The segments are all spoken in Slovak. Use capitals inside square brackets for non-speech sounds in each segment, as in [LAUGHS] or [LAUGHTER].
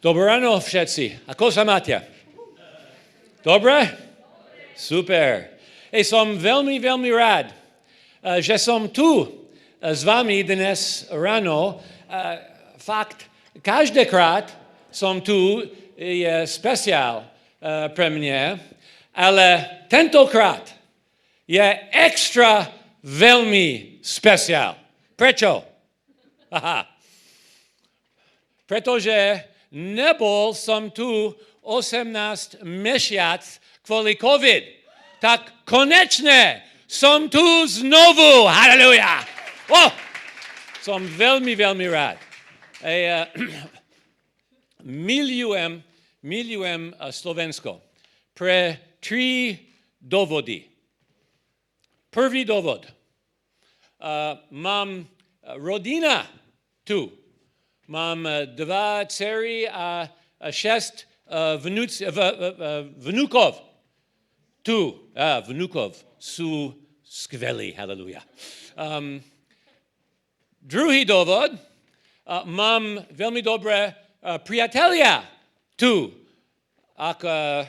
Dobré ráno všetci. Ako sa máte? Dobre? Super. Hej, som veľmi, veľmi rád, eh, že som tu eh, s vami dnes ráno. Eh, Fakt, každékrát som tu, je speciál pre mňa, ale tentokrát je extra veľmi speciál. Prečo? Aha. Pretože nebol som tu 18 mesiac kvôli COVID. Tak konečne som tu znovu. Halleluja. Oh, som veľmi, veľmi rád. Ej, uh, [CLEARS THROAT] milujem, milujem uh, Slovensko pre tri dôvody. Prvý dôvod. Uh, mám rodina tu. Mám uh, dva dcery a, a šest uh, vnúc, v, uh, vnúkov tu. A, vnúkov sú skvelí. Haleluja. Um, druhý dôvod. Uh, mám veľmi dobré uh, priatelia tu. Ako uh,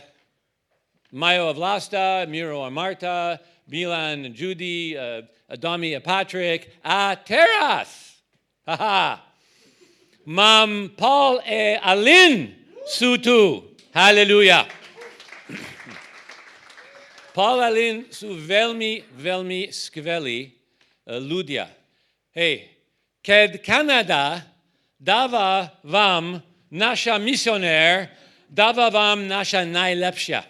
Majo a Vlasta, Miro a Marta, Milan a Judy, uh, Domi a Patrick, a teraz. Haha. Mám Paul e Alin sú tu. Hallelujah. Paul a Alin sú veľmi, veľmi skvelí ľudia. Hej, keď Kanada dáva vám naša misionér, dáva vám naša najlepšia.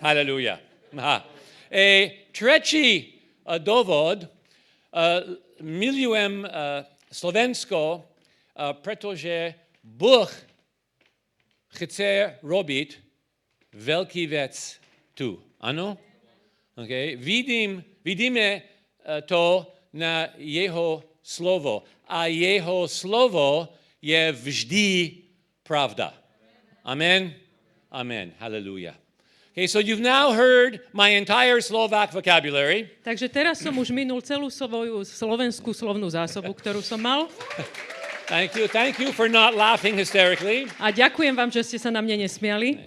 Halleluja. Aha. E tretí uh, dôvod, uh, milujem Slovensko, pretože Boh chce robiť veľký vec tu. Áno? Okay. Vidím, vidíme uh, to na jeho slovo. A jeho slovo je vždy pravda. Amen? Amen. Hallelujah. Okay, so you've now heard my entire Slovak vocabulary. Takže teraz som už minul celú svoju slovenskú slovnú zásobu, ktorú som mal. [LAUGHS] Thank you. Thank you for not laughing hysterically. A ďakujem vám, že ste sa na mne nesmiali.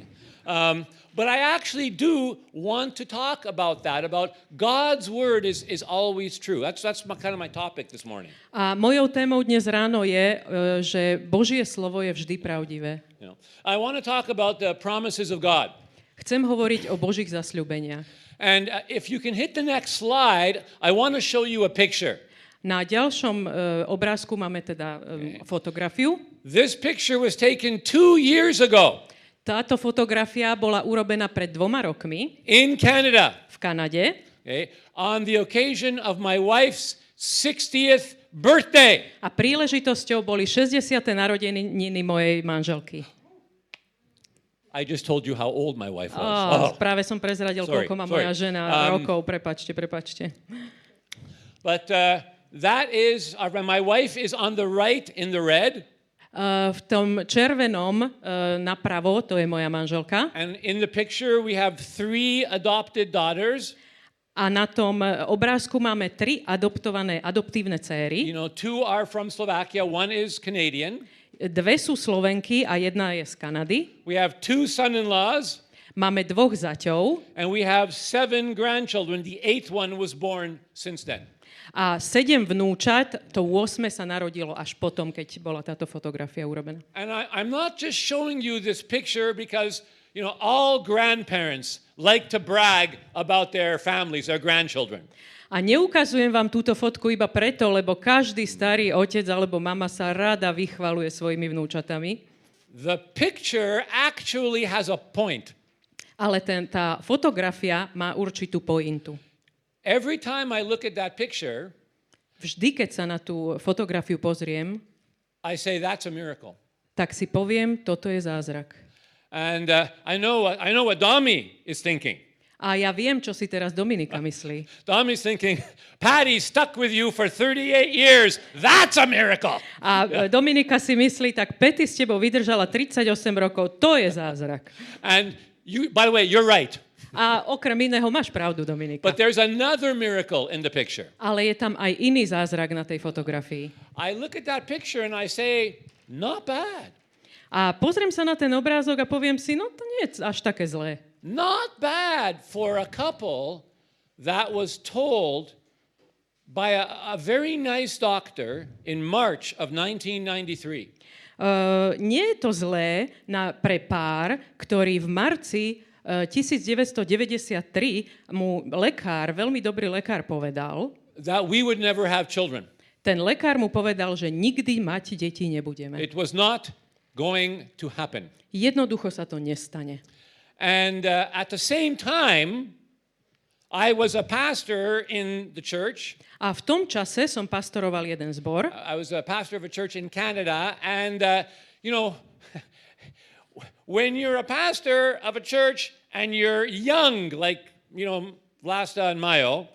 Um, but I actually do want to talk about that, about God's word is, is always true. That's, that's my, kind of my topic this morning. A mojou témou dnes ráno je, e, že Božie slovo je vždy pravdivé. You know, I want to talk about the promises of God. Chcem hovoriť o Božích zasľúbeniach. And uh, if you can hit the next slide, I want to show you a picture. Na ďalšom uh, obrázku máme teda um, fotografiu. This picture was taken two years ago Táto fotografia bola urobená pred dvoma rokmi in Canada. v Kanade Okay, on the occasion of my wife's 60th birthday. a príležitosťou boli 60. narodeniny mojej manželky. I just told you how old my wife was. Oh, Oh. práve som prezradil, Sorry, koľko má sorry. moja žena Um, rokov. Prepačte, prepačte. But uh, that is, uh, my wife is on the right in the red, Uh, v tom červenom uh, napravo, to je moja manželka. and in the picture we have three adopted daughters. A na tom obrázku máme tri adoptované, adoptívne céry. You know, two are from Slovakia, one is Canadian. Dve sú Slovenky a jedna je z Kanady. We have two son-in-laws, Máme dvoch zaťov and we have seven grandchildren. The eighth one was born since then. A sedem vnúčat, to 8 sa narodilo až potom, keď bola táto fotografia urobená. And I, I'm not just showing you this picture because, you know, all grandparents like to brag about their families, their grandchildren. A neukazujem vám túto fotku iba preto, lebo každý starý otec alebo mama sa rada vychvaluje svojimi vnúčatami. The picture actually has a point. Ale ten, tá fotografia má určitú pointu. Every time I look at that picture, Vždy, keď sa na tú fotografiu pozriem, I say that's a miracle. tak si poviem, toto je zázrak. And uh, I know what, I know what Dami is thinking. A ja viem, čo si teraz Dominika [LAUGHS] myslí. Dami's thinking, Patty stuck with you for 38 years. That's a miracle. A [LAUGHS] e, Dominika si myslí, tak Pety s tebou vydržala 38 rokov, to je zázrak. And you, by the way, you're right. A okrem iného máš pravdu, Dominika. But there's another miracle in the picture. Ale je tam aj iný zázrak na tej fotografii. I look at that picture and I say, not bad. A pozriem sa na ten obrázok a poviem si, no to nie je až také zlé. Not bad for a couple that was told by a, a very nice doctor in March of 1993 Uh, nie je to zlé na, pre pár, ktorý v marci 1993 mu lekár, veľmi dobrý lekár povedal, that we would never have children. ten lekár mu povedal, že nikdy mať deti nebudeme. It was not going to happen. Jednoducho sa to nestane. And uh, at the same time, I was a pastor in the church. A v tom čase som pastoroval jeden zbor. I was a pastor of a church in Canada. And, uh, you know, when you're a pastor of a church and you're young, like, you know, Vlasta and Mayo,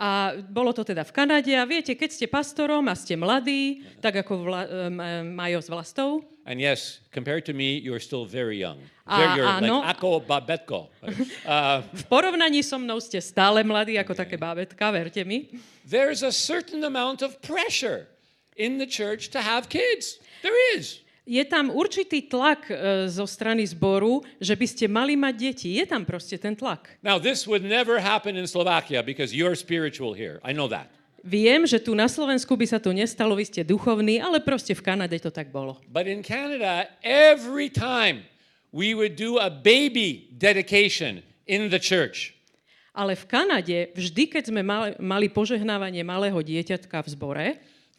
A bolo to teda v Kanade a viete, keď ste pastorom a ste mladí, tak ako vla, um, Majo s Vlastou, and yes, compared to me, you're still very young. A- Very, you're áno. like ako babetko. [LAUGHS] Uh, v porovnaní so mnou ste stále mladí ako také bábetka, verte mi. there's a certain amount of pressure in the church to have kids. There is. Je tam určitý tlak e, zo strany zboru, že by ste mali mať deti. Je tam proste ten tlak. Now, this would never happen in Slovakia because you're spiritual here. I know that. Viem, že tu na Slovensku by sa to nestalo, vy ste duchovní, ale proste v Kanade to tak bolo. But in Canada, every time we would do a baby dedication in the church, Ale v Kanade, vždy, keď sme mali, mali požehnávanie malého dieťatka v zbore,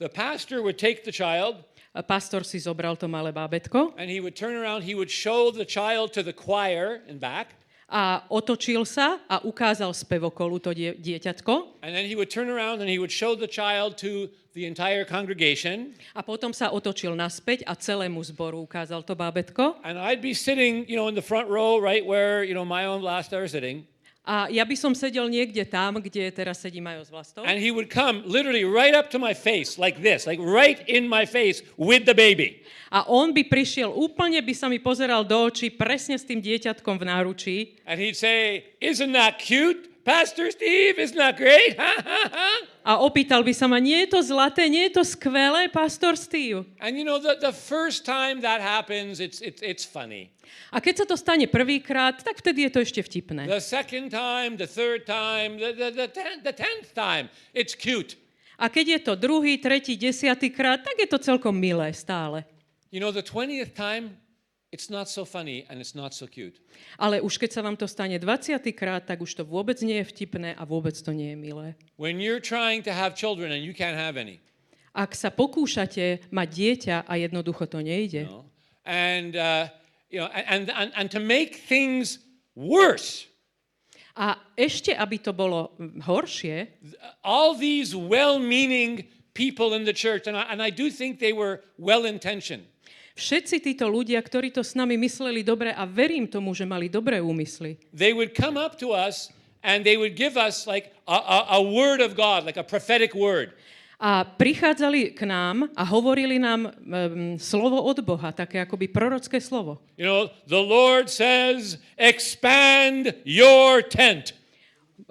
the pastor would take the child pastor si zobral to malé bábetko and he would turn around, he would show the child to the choir in back, a otočil sa a ukázal spevokolu to die, dieťatko and then he would turn around and he would show the child to the entire congregation. a potom sa otočil naspäť a celému zboru ukázal to bábetko. And I'd be sitting, you know, in the front row, right where, you know, my own Vlasta are sitting. A ja by som sedel niekde tam, kde teraz sedí Majo s vlastou. And he would come literally right up to my face like this, like right in my face with the baby. A on by prišiel, úplne by sa mi pozeral do očí, presne s tým dieťatkom v náručí. And he'd say, Isn't that cute? Pastor Steve, isn't that great? [LAUGHS] A opýtal by sa ma, nie je to zlaté, nie je to skvelé, pastor Steve? And you know, the, the first time that happens, it's, it's, it's funny. A keď sa to stane prvýkrát, tak vtedy je to ešte vtipné. The second time, the third time, the, the, the, ten, the tenth time, it's cute. A keď je to druhý, tretí, desiatý krát, tak je to celkom milé stále. You know, the 20th time, it's not so funny and it's not so cute. Ale už keď sa vám to stane 20. krát, tak už to vôbec nie je vtipné a vôbec to nie je milé. When you're trying to have children and you can't have any, Ak sa pokúšate mať dieťa a jednoducho to nejde, know, and, uh, you know, and, and, and to make things worse, a ešte, aby to bolo horšie, all these well-meaning people in the church, and I, and I do think they were well-intentioned, všetci títo ľudia, ktorí to s nami mysleli dobre a verím tomu, že mali dobré úmysly, they would come up to us and they would give us like a, a, a word of God, like a prophetic word. a prichádzali k nám a hovorili nám um, slovo od Boha, také akoby prorocké slovo. You know, the Lord says, expand your tent.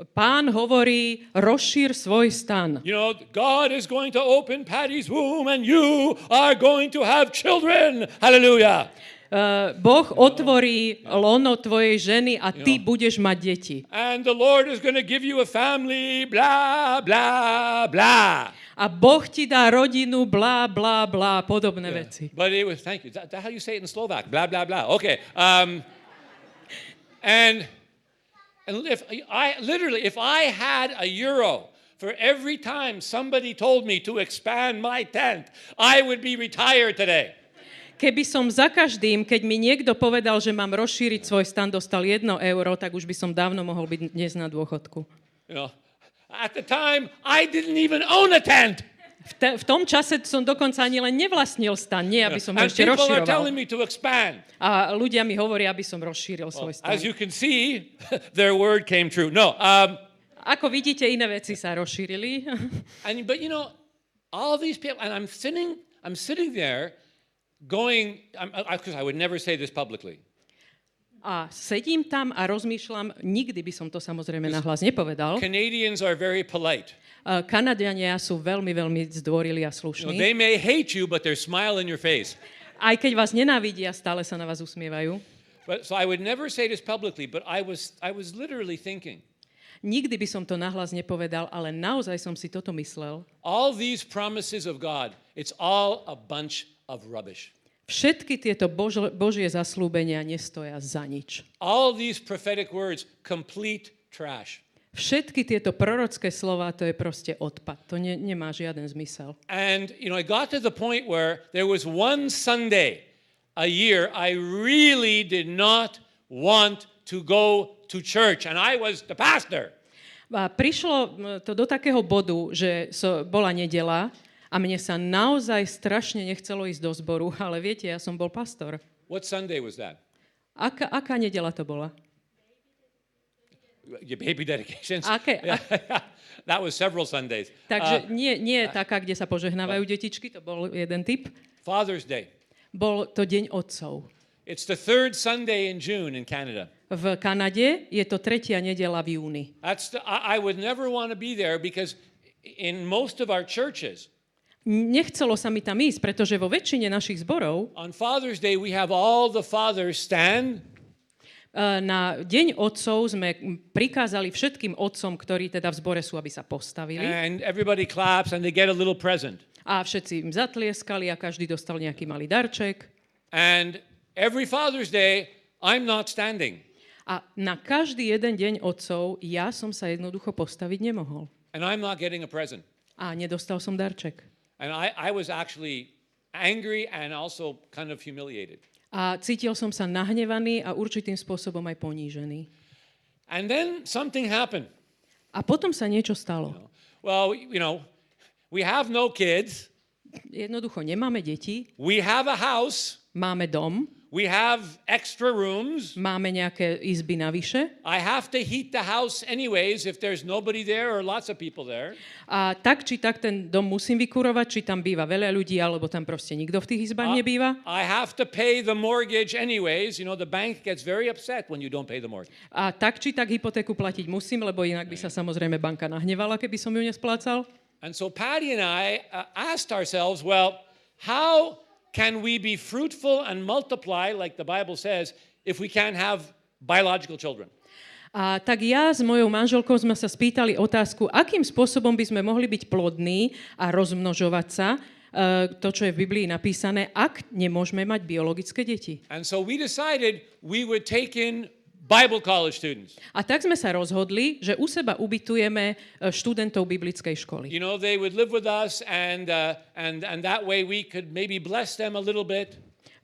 Pán hovorí, rozšír svoj stan. You know, God is going to open Patty's womb and you are going to have children. Hallelujah. Uh, boh otvorí lono tvojej ženy a ty budeš mať deti. And the Lord is going to give you a family, blah, blah, blah. A Boh ti dá rodinu, blá, blá, blá, podobné veci. But it was, thank you. That, that how you say it in Slovak? Blah, blah, blah. Okay. Um, and and if I literally, if I had a euro for every time somebody told me to expand my tent, I would be retired today. Keby som za každým, keď mi niekto povedal, že mám rozšíriť svoj stan, dostal 1 euro, tak už by som dávno mohol byť dnes na dôchodku. You know, at the time, I didn't even own a tent. V, te, v tom čase som dokonca ani len nevlastnil stan, nie aby som ho ešte rozširoval. A ľudia mi hovoria, aby som rozšíril svoj stan. As you can see, [LAUGHS] their word came true. No, um, Ako vidíte, iné veci sa rozšírili. [LAUGHS] and but you know, all these people, and I'm sitting, I'm sitting there, going, because I, would never say this publicly. A sedím tam a rozmýšľam, nikdy by som to samozrejme nahlas nepovedal. Canadians are very polite. A Kanadiania sú veľmi, veľmi zdvorili a You know, slušní. they may hate you, but there's smile in your face. Aj keď vás nenávidia, stále sa na vás usmievajú. But, so I would never say this publicly, but I was, I was literally thinking, Nikdy by som to nahlas nepovedal, ale naozaj som si toto myslel. all these promises of God, it's all a bunch of rubbish. Všetky tieto Bož- Božie zaslúbenia nestoja za nič. All these prophetic words, complete trash. Všetky tieto prorocké slova, to je proste odpad. To ne, nemá žiaden zmysel. And, you know, I got to the point where there was one Sunday a year I really did not want to go to church, and I was the pastor. A prišlo to do takého bodu, že so, bola nedela a mne sa naozaj strašne nechcelo ísť do zboru, [LAUGHS] ale viete, ja som bol pastor. What Sunday was that? Aká, aká nedela to bola? Baby dedications? [LAUGHS] Aké- Yeah, [LAUGHS] that was several Sundays. Takže Uh, nie, nie taká, kde sa požehnávajú detičky, to bol jeden typ. Father's Day. Bol to Deň otcov. It's the third Sunday in June in Canada. V Kanade je to tretia nedela v júni. That's the, I, I would never want to be there because in most of our churches, Nechcelo sa mi tam ísť, pretože vo väčšine našich zborov on Father's Day, we have all the fathers stand na Deň otcov sme prikázali všetkým otcom, ktorí teda v zbore sú, aby sa postavili. and everybody claps and they get a little present. A všetci im zatlieskali a každý dostal nejaký malý darček. And every Father's Day, I'm not standing. A na každý jeden deň otcov ja som sa jednoducho postaviť nemohol. And I'm not getting a present. A nedostal som darček. And I, I was actually angry and also kind of humiliated. A cítil som sa nahnevaný a určitým spôsobom aj ponížený. And then something happened. A potom sa niečo stalo. Well, you know, we have no kids, Jednoducho nemáme deti, we have a house, máme dom, we have extra rooms. máme nejaké izby navyše I have to heat the house anyways if there's nobody there or lots of people there. a tak či tak ten dom musím vykurovať, či tam býva veľa ľudí, alebo tam proste nikto v tých izbách nebýva. I have to pay the mortgage anyways. You know, the bank gets very upset when you don't pay the mortgage. A tak či tak hypotéku platiť musím, lebo inak by sa samozrejme banka nahnevala, keby som ju nesplácal. And so Patty and I uh, asked ourselves, well, how can we be fruitful and multiply, like the Bible says, if we can't have biological children? A tak ja s mojou manželkou sme sa spýtali otázku, akým spôsobom by sme mohli byť plodní a rozmnožovať sa, e, to, čo je v Biblii napísané, ak nemôžeme mať biologické deti. And so we decided we would take in Bible college students. A tak sme sa rozhodli, že u seba ubytujeme e, študentov biblickej školy. You know, they would live with us, and, uh, and, and that way we could maybe bless them a little bit.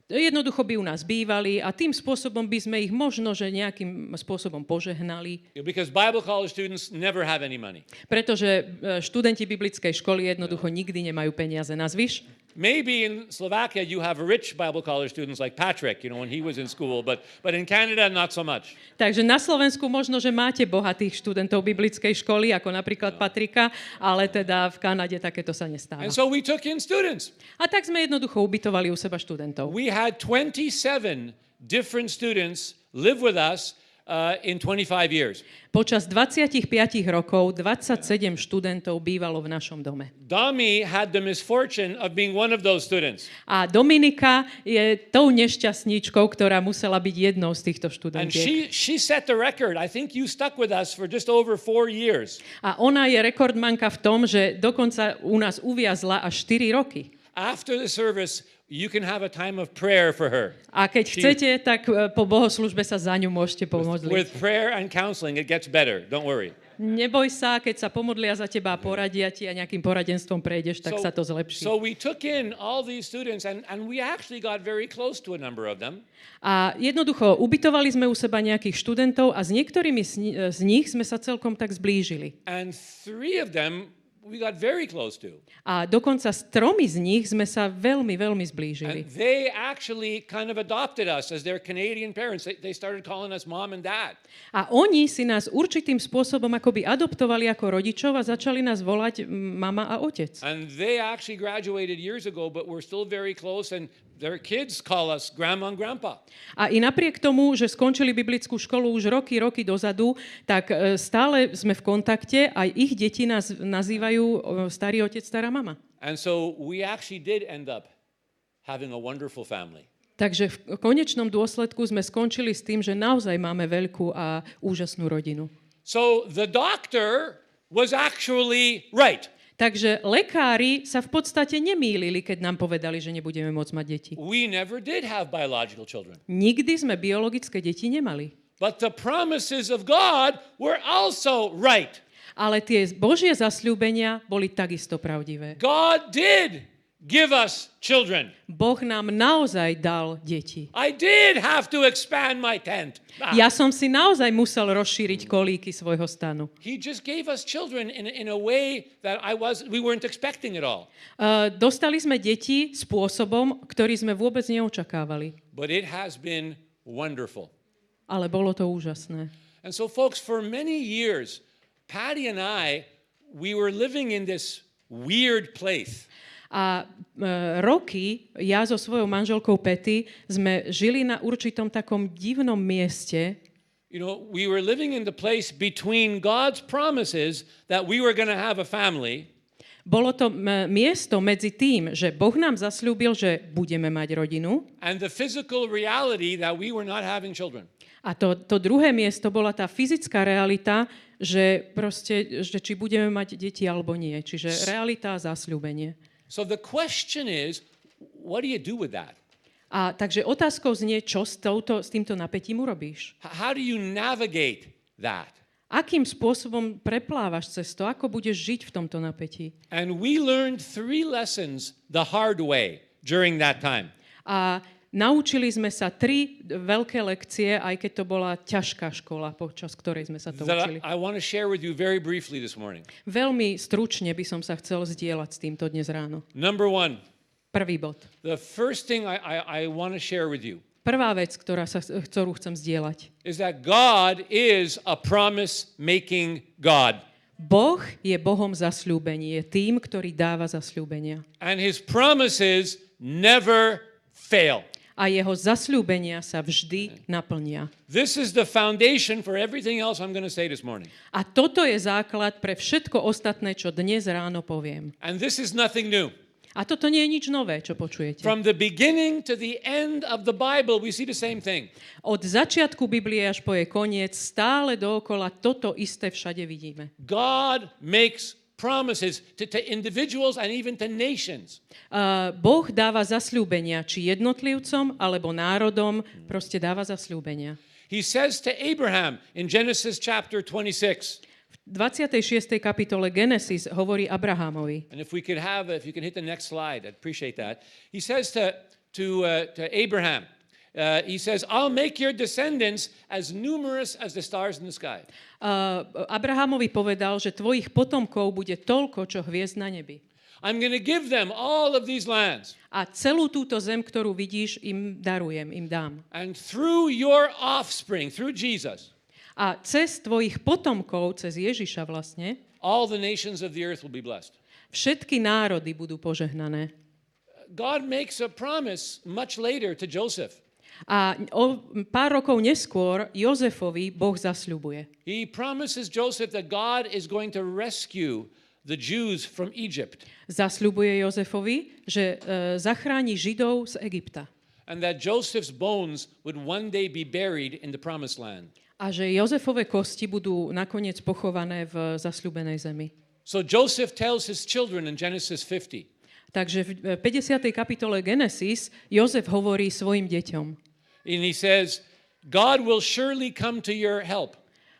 Jednoducho by u nás bývali a tým spôsobom by sme ich možno, že nejakým spôsobom požehnali, Because Bible college students never have any money. pretože e, študenti biblickej školy jednoducho nikdy nemajú peniaze na zvyš. Maybe in Slovakia you have rich Bible college students like Patrick, you know, when he was in school, but, but in Canada, not so much. Takže na Slovensku možno, že máte bohatých študentov biblickej školy, ako napríklad Patrika, ale teda v Kanade takéto sa nestáva. And so we took in students. A tak sme jednoducho ubytovali u seba študentov. We had 27 different students live with us uh, in 25 years. Počas 25 rokov 27 študentov bývalo v našom dome. Dami had the misfortune of being one of those students. A Dominika je tou nešťastníčkou, ktorá musela byť jednou z týchto And študentiek. she, she set the record. I think you stuck with us for just over four years. A ona je rekordmanka v tom, že dokonca u nás uviazla až 4 roky. After the service, you can have a time of prayer for her. A keď chcete, tak e, po bohoslužbe sa za ňu môžete pomodliť. With prayer and counseling, it gets better. Don't worry. Neboj sa, keď sa pomodlia za teba a poradia ti a nejakým poradenstvom prejdeš, tak sa to zlepší. so we took in all these students, and, and we actually got very close to a number of them. A jednoducho, ubytovali sme u seba nejakých študentov a s niektorými z ni- z nich sme sa celkom tak zblížili. And three of them we got very close to. A dokonca s tromi z nich sme sa veľmi, veľmi And zblížili. they actually kind of adopted us as their Canadian parents. They, they started calling us mom and dad. A oni si nás určitým spôsobom akoby adoptovali ako rodičov a začali nás volať mama a otec. And they actually graduated years ago, but we're still very close. And their kids call us grandma and grandpa. A i napriek tomu, že skončili biblickú školu už roky, roky dozadu, tak e, stále sme v kontakte, aj ich deti nás nazývajú e, starý otec, stará mama. And so we actually did end up having a wonderful family. Takže v konečnom dôsledku sme skončili s tým, že naozaj máme veľkú a úžasnú rodinu. So the doctor was actually right. Takže lekári sa v podstate nemýlili, keď nám povedali, že nebudeme môcť mať deti. We never did have biological children. Nikdy sme biologické deti nemali. But the promises of God were also right. Ale tie Božie zasľúbenia boli takisto pravdivé. God did give us children. Boh nám naozaj dal deti. I did have to expand my tent. Ah, Ja som si naozaj musel rozšíriť kolíky svojho stanu. He just gave us children in, in a way that I was we weren't expecting at all. Uh, dostali sme deti spôsobom, ktorý sme vôbec neočakávali. But it has been wonderful. Ale bolo to úžasné. And so folks, for many years, Patty and I, we were living in this weird place. A e, roky ja so svojou manželkou Pety sme žili na určitom takom divnom mieste. You know, we were living in the place between God's promises that we were going to have a family Bolo to miesto medzi tým, že Boh nám zasľúbil, že budeme mať rodinu and the physical reality that we were not having children. a to, to druhé miesto bola tá fyzická realita, že proste, že či budeme mať deti alebo nie. Čiže realita a zasľúbenie. So the question is, what do you do with that? A takže otázkou znie, čo s, touto, s týmto napätím urobíš? How do you navigate that? Akým spôsobom preplávaš cez to? Ako budeš žiť v tomto napätí? And we learned three lessons the hard way during that time. A naučili sme sa tri veľké lekcie, aj keď to bola ťažká škola, počas ktorej sme sa to učili. I, I want to share with you very briefly this morning. Veľmi stručne by som sa chcel zdieľať s týmto dnes ráno. Number one, Prvý bod. the first thing I, I, I want to share with you Prvá vec, ktorá sa, ktorú chcem zdieľať. is that God is a promise making God. Boh je Bohom zasľúbení, je tým, ktorý dáva zasľúbenia. And his promises never fail. A jeho zasľúbenia sa vždy naplnia. This is the foundation for everything else I'm going to say this morning. A toto je základ pre všetko ostatné, čo dnes ráno poviem. And this is nothing new. A toto nie je nič nové, čo počujete. From the beginning to the end of the Bible, we see the same thing. Od začiatku Biblie až po jej koniec stále dookola toto isté všade vidíme. God makes promises to, to individuals and even to nations. Uh, boh dáva zasľúbenia, či jednotlivcom, alebo národom, proste dáva zasľúbenia. He says to Abraham in Genesis chapter 26, V 26. kapitole Genesis hovorí Abrahamovi. and if we could have, if you can hit the next slide, I'd appreciate that. He says to, to, uh, to Abraham, uh, he says, I'll make your descendants as numerous as the stars in the sky. Uh, Abrahamovi povedal, že tvojich potomkov bude toľko, čo hviezd na nebi. I'm going to give them all of these lands. A celú túto zem, ktorú vidíš, im darujem, im dám. And through your offspring, through Jesus, A cez tvojich potomkov, cez Ježiša vlastne, all the nations of the earth will be blessed. všetky národy budú požehnané. God makes a promise much later to Joseph. A o pár rokov neskôr Jozefovi Boh zasľubuje. He promises Joseph that God is going to rescue the Jews from Egypt Zasľubuje Jozefovi, že e, zachráni Židov z Egypta. and that Joseph's bones would one day be buried in the promised land. A že Jozefove kosti budú nakoniec pochované v zasľúbenej zemi. So Joseph tells his children in Genesis 50 Takže v e, 50. kapitole Genesis Jozef hovorí svojim deťom. and he says, God will surely come to your help.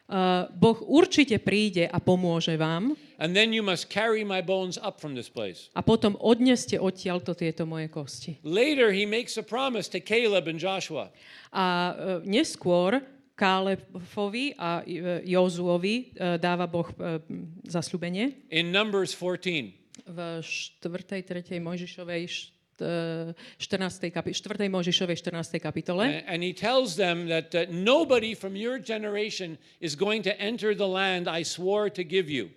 Uh, boh určite príde a pomôže vám And then you must carry my bones up from this place. a potom odneste odtiaľto tieto moje kosti. Later, he makes a promise to Caleb and Joshua. A uh, neskôr Kálefovi a uh, Jozuovi dáva Boh zasľubenie In Numbers 14, v 4. 3. Mojžišovej št- uh, 14. Kapi- 4. Mojžišovej 14. kapitole. and, and he tells them that uh, nobody from your generation is going to enter the land I swore to give you.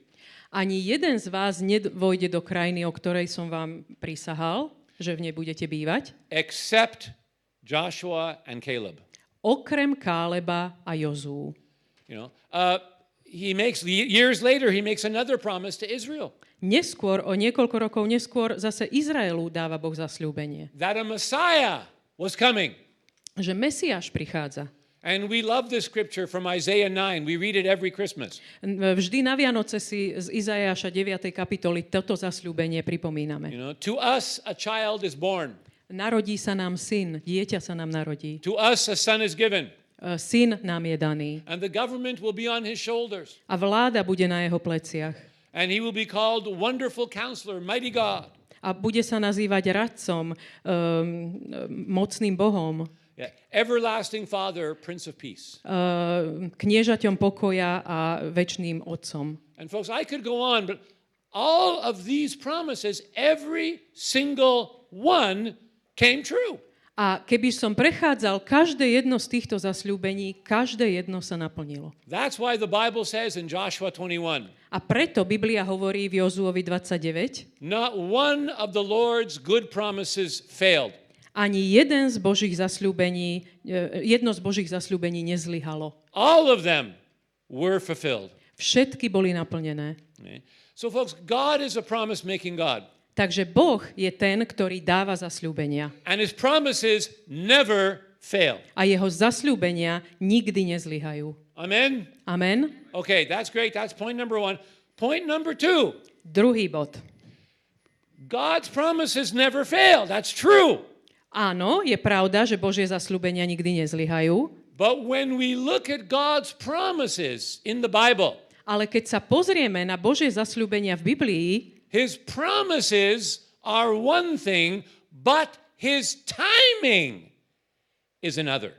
Ani jeden z vás nevojde do krajiny, o ktorej som vám prisahal, že v nej budete bývať, except Joshua and Caleb. okrem Káleba a Jozú. You know, uh, he makes years later he makes another promise to Israel Neskôr, o niekoľko rokov neskôr, zase Izraelu dáva Boh zasľúbenie, that a Messiah was coming. že Mesiáš prichádza. And we love this scripture from Isaiah 9. We read it every Christmas. Vždy na Vianoce si z Izajaša 9. kapitoly toto zasľúbenie pripomíname. You know, to us a child is born. Narodí sa nám syn, dieťa sa nám narodí. To us a son is given. E, Syn nám je daný And the government will be on his shoulders. a vláda bude na jeho pleciach. And he will be called Wonderful Counselor, Mighty God. A bude sa nazývať radcom, um, mocným Bohom, Yeah. Everlasting Father, Prince of Peace. uh, kniežaťom pokoja a väčšným otcom. And folks, I could go on, but all of these promises, every single one came true. A keby som prechádzal každé jedno z týchto zasľúbení, každé jedno sa naplnilo. That's why the Bible says in Joshua 21 A preto Biblia hovorí v Jozuovi 29, not one of the Lord's good promises failed. ani jeden z Božích zasľúbení, e, jedno z Božích zasľúbení nezlyhalo. All of them were fulfilled. Všetky boli naplnené. So, folks, God is a promise making God, Takže Boh je ten, ktorý dáva zasľúbenia. and his promises never fail. A jeho zasľúbenia nikdy nezlyhajú. Amen? Amen. Okay, that's great. That's point number one. Point number two Druhý bod. God's promises never fail. That's true. Áno, je pravda, že Božie zasľúbenia nikdy nezlyhajú, But when we look at God's promises in the Bible, ale keď sa pozrieme na Božie zasľúbenia v Biblii, his promises are one thing, but his timing is another.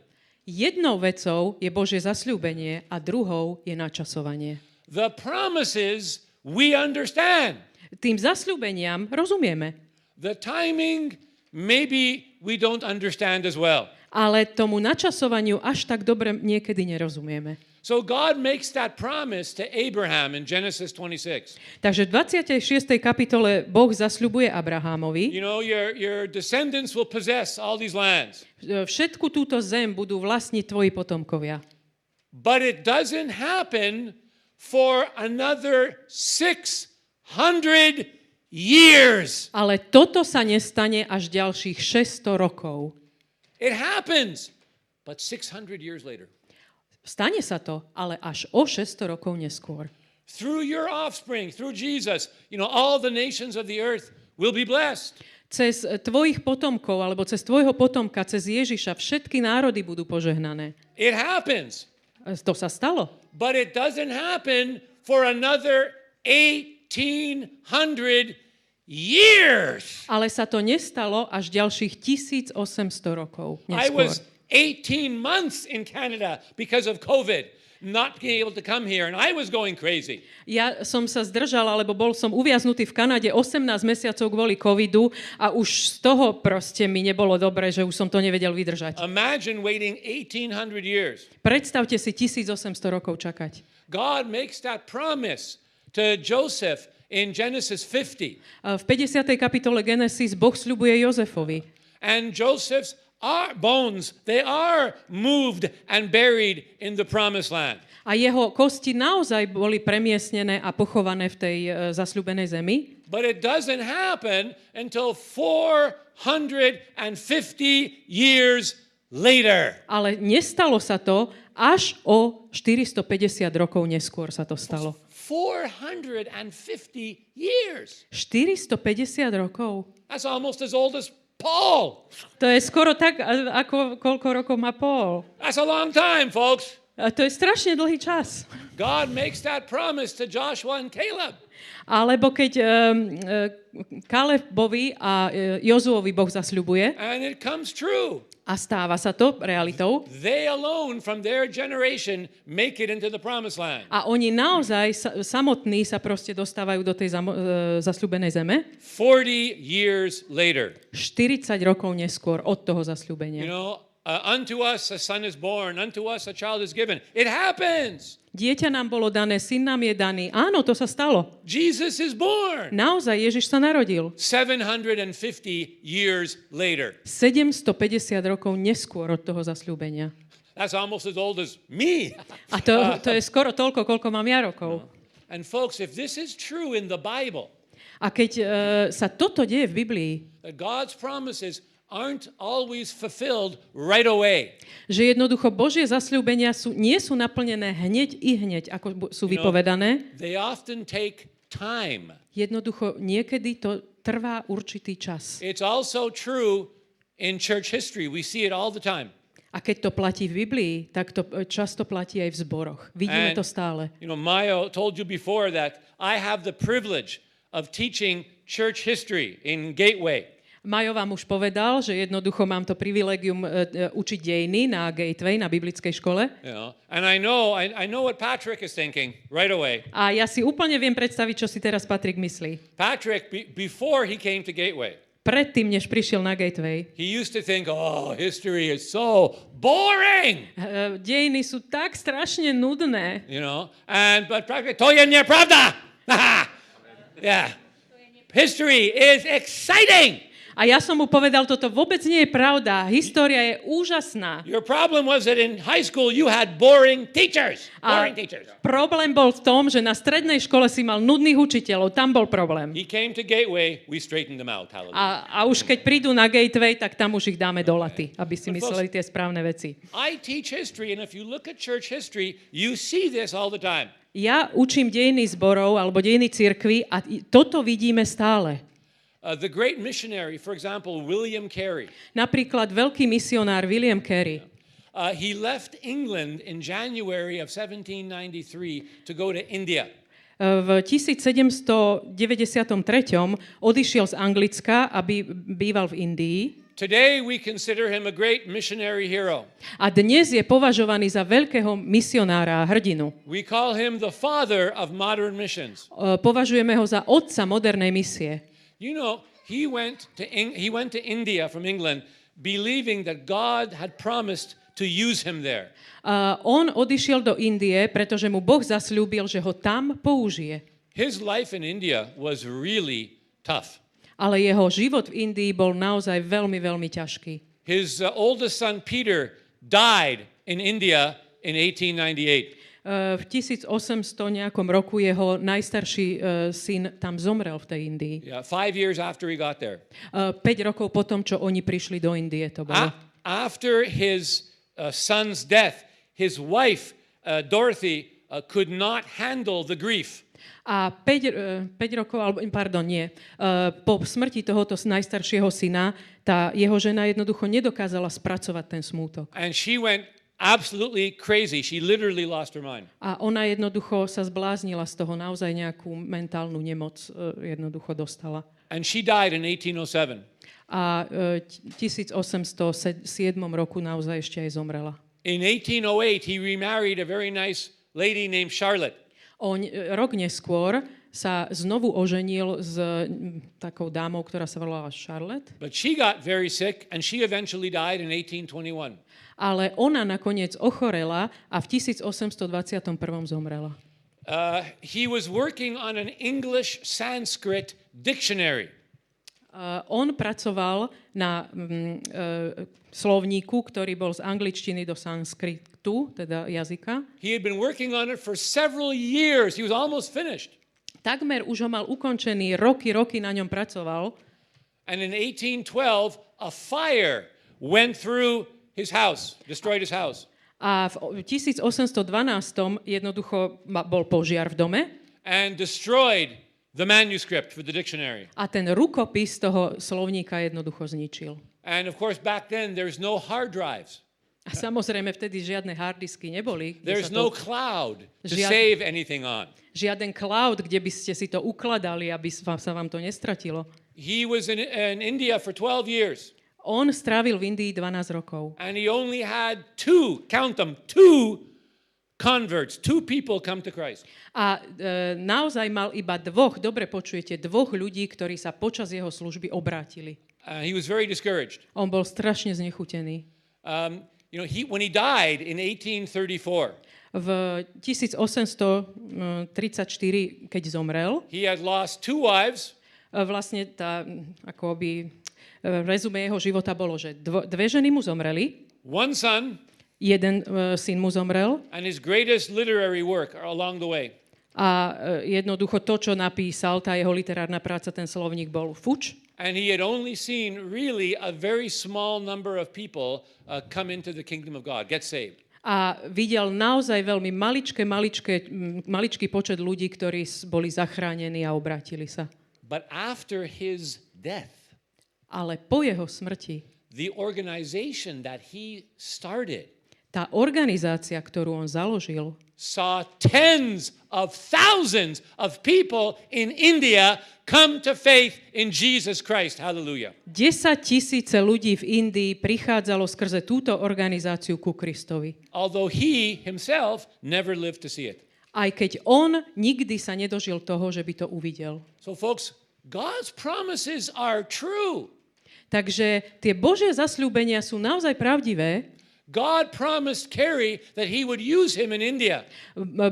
jednou vecou je Božie zasľúbenie a druhou je načasovanie. The promises we understand. Tým zasľúbeniam rozumieme, The timing, maybe we don't understand as well. ale tomu načasovaniu až tak dobre niekedy nerozumieme. So God makes that promise to Abraham in Genesis 26. Takže v 26. kapitole Boh zasľubuje Abrahámovi, You know, your, your descendants will possess all these lands. všetku túto zem budú vlastniť tvoji potomkovia. But it doesn't happen for another 600 years. Ale toto sa nestane až ďalších 600 rokov. It happens, but 600 years later. Stane sa to, ale až o 600 rokov neskôr. Through your offspring, through Jesus, you know, all the nations of the earth will be blessed. Cez tvojich potomkov, alebo cez tvojho potomka, cez Ježiša, všetky národy budú požehnané. It happens, E, To sa stalo. but it doesn't happen for another 1800 years. Ale sa to nestalo až ďalších 1800 rokov I neskôr. was 18 months in Canada because of COVID, not being able to come here, and I was going crazy. Ja som sa zdržala, lebo bol som uviaznutý v Kanade 18 mesiacov kvôli covidu a už z toho proste mi nebolo dobre, že už som to nevedel vydržať. Imagine waiting 1800 years. Predstavte si 1800 rokov čakať. God makes that promise to Joseph in Genesis 50. A V 50. kapitole Genesis Boh sľubuje Jozefovi. And Joseph's are, bones, they are moved and buried in the promised land. A jeho kosti naozaj boli premiesnené a pochované v tej e, zasľúbenej zemi. But it doesn't happen until 450 years later. Ale nestalo sa to, až o 450 rokov neskôr sa to stalo. 450 years. 450 rokov? That's almost as old as Paul. To je skoro tak, ako koľko rokov má Paul. That's a long time, folks. A to je strašne dlhý čas. God makes that promise to Joshua and Caleb. Alebo keď um, uh, Kalebovi a uh, Jozuovi Boh zasľubuje And it comes true. A stáva sa to realitou They alone from their generation make it into the promised land. a oni naozaj sa, samotní sa proste dostávajú do tej zamo, zasľúbenej zeme 40 years later. 40 rokov neskôr od toho You zasľúbenia. know, uh, unto us a son is born, unto us a child is given. It happens. Dieťa nám bolo dané, syn nám je daný. Áno, to sa stalo. Jesus is born. Naozaj Ježiš sa narodil. 750 years later. 750 rokov neskôr od toho zasľúbenia. That's almost as old as me. A to, to je skoro toľko, koľko mám ja rokov. And folks, if this is true in the Bible, A keď uh, sa toto deje v Biblii, that God's promises aren't always fulfilled right away. že jednoducho Božie zasľúbenia sú, nie sú naplnené hneď i hneď, ako sú vypovedané. They often take time. Jednoducho niekedy to trvá určitý čas. It's also true in church history. We see it all the time. A keď to platí v Biblii, tak to e, často platí aj v zboroch. Vidíme And- to stále. You know, Mayo told you before that I have the privilege of teaching church history in Gateway. Majo vám už povedal, že jednoducho mám to privilegium e, e, učiť dejiny na Gateway, na biblickej škole. And I know, I, I know what Patrick is thinking right away. A ja si úplne viem predstaviť, čo si teraz Patrik myslí. Patrick, be, before he came to Gateway, Predtým, než prišiel na Gateway, he used to think, oh, history is so boring, e, dejiny sú tak strašne nudné. you know. And but Patrick, to je nepravda. [LAUGHS] yeah. History is exciting. A ja som mu povedal, toto vôbec nie je pravda. História je úžasná. Your problem was that in high school you had boring teachers. Boring teachers. problém bol v tom, že na strednej škole si mal nudných učiteľov. Tam bol problém. He came to Gateway, we straightened them out. Hallelujah. A, a už keď prídu na gateway, tak tam už ich dáme do laty, aby si But mysleli tie správne veci. I teach history, and if you look at church history, you see this all the time. Ja učím dejiny zborov alebo dejiny cirkvy a toto vidíme stále. Uh, the great missionary, for example, William Carey, Napríklad veľký misionár William Carey. uh, he left England in January of 1793 to go to India. E, V 1793 odišiel z Anglicka, aby býval v Indii. Today we consider him a great missionary hero. A dnes je považovaný za veľkého misionára a hrdinu. We call him the father of modern missions. E, Považujeme ho za otca modernej misie. You know, he went to he went to India from England believing that God had promised to use him there. A on odišiel do Indie, pretože mu Boh zasľúbil, že ho tam použije. His life in India was really tough. Ale jeho život v Indii bol naozaj veľmi, veľmi ťažký. His uh, oldest son Peter died in India in 1898. E, V 1800 nejakom roku jeho najstarší e, syn tam zomrel v tej Indii. Yeah, five years after he got there. 5 rokov potom, čo oni prišli do Indie, to bolo. A- after his uh, son's death, his wife uh, Dorothy uh, could not handle the grief. A 5, 5 rokov, alebo pardon, nie, e, po smrti tohoto najstaršieho syna, tá jeho žena jednoducho nedokázala spracovať ten smútok. And she went absolutely crazy. She literally lost her mind. A ona jednoducho sa zbláznila z toho, naozaj nejakú mentálnu nemoc e, jednoducho dostala. And she died in 1807. A e, t- 1807 roku naozaj ešte aj zomrela. In 1808, he remarried a very nice lady named Charlotte. On, e, rok neskôr sa znovu oženil s takou dámou, ktorá sa volala Charlotte, But she got very sick and she eventually died in 1821. ale ona nakoniec ochorela a v 1821 zomrela. Uh, he was working on an English Sanskrit dictionary. Uh, on pracoval na mm, uh, slovníku, ktorý bol z angličtiny do sanskritu, teda jazyka. He had been working on it for several years. He was almost finished. Takmer už ho mal ukončený, roky, roky na ňom pracoval. And in 1812, a fire went through his house, destroyed his house. A v 1812 jednoducho bol požiar v dome and destroyed the manuscript for the dictionary. a ten rukopis toho slovníka jednoducho zničil. And of course, back then, there's no hard drives. A samozrejme vtedy žiadne hardisky neboli, There's no cloud to Žiad- save anything on. žiaden cloud, kde by ste si to ukladali, aby sa vám to nestratilo. He was in, in India for 12 years, On strávil v Indii 12 rokov and he only had two, count them, two converts, two people come to Christ. a e, naozaj mal iba dvoch, dobre počujete, dvoch ľudí, ktorí sa počas jeho služby obrátili. Uh, he was very discouraged. On bol strašne znechutený. Um, you know, he, when he died in 1834, V 1834, keď zomrel, he had lost two wives, e, vlastne tá, akoby, e, rezume jeho života bolo, že dvo, dve ženy mu zomreli, one son, Jeden uh, syn mu zomrel and his greatest literary work along the way a uh, jednoducho to, čo napísal, tá jeho literárna práca, ten slovník bol fuč. And he had only seen really a very small number of people uh, come into the kingdom of God, get saved. A videl naozaj veľmi maličké, maličké, maličký počet ľudí, ktorí boli zachránení a obrátili sa. But after his death, Ale po jeho smrti the organization that he started tá organizácia, ktorú on založil, saw tens of thousands of people in India come to faith in Jesus Christ. Hallelujah. 10 tisíce ľudí v Indii prichádzalo skrze túto organizáciu ku Kristovi. Although he himself never lived to see it. Aj keď on nikdy sa nedožil toho, že by to uvidel. So, folks, God's promises are true. Takže tie Božie zasľúbenia sú naozaj pravdivé. God promised Kerry that he would use him in India,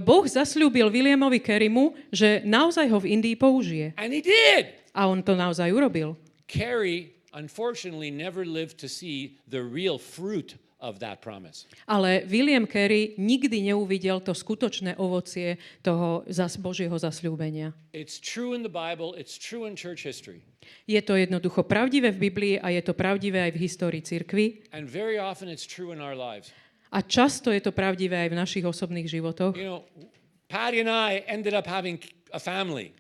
Boh zasľúbil Williamovi Kerimu, že naozaj ho v Indii použije. and he did. A on to naozaj urobil. Kerry, unfortunately, never lived to see the real fruit of that promise. Ale William Carey nikdy neuvidel to skutočné ovocie toho zas Božieho zasľúbenia. It's true in the Bible, it's true in church history. Je to jednoducho pravdivé v Biblii a je to pravdivé aj v histórii cirkvi. And very often it's true in our lives. A často je to pravdivé aj v našich osobných životoch. You know, Patty and I ended up having a family.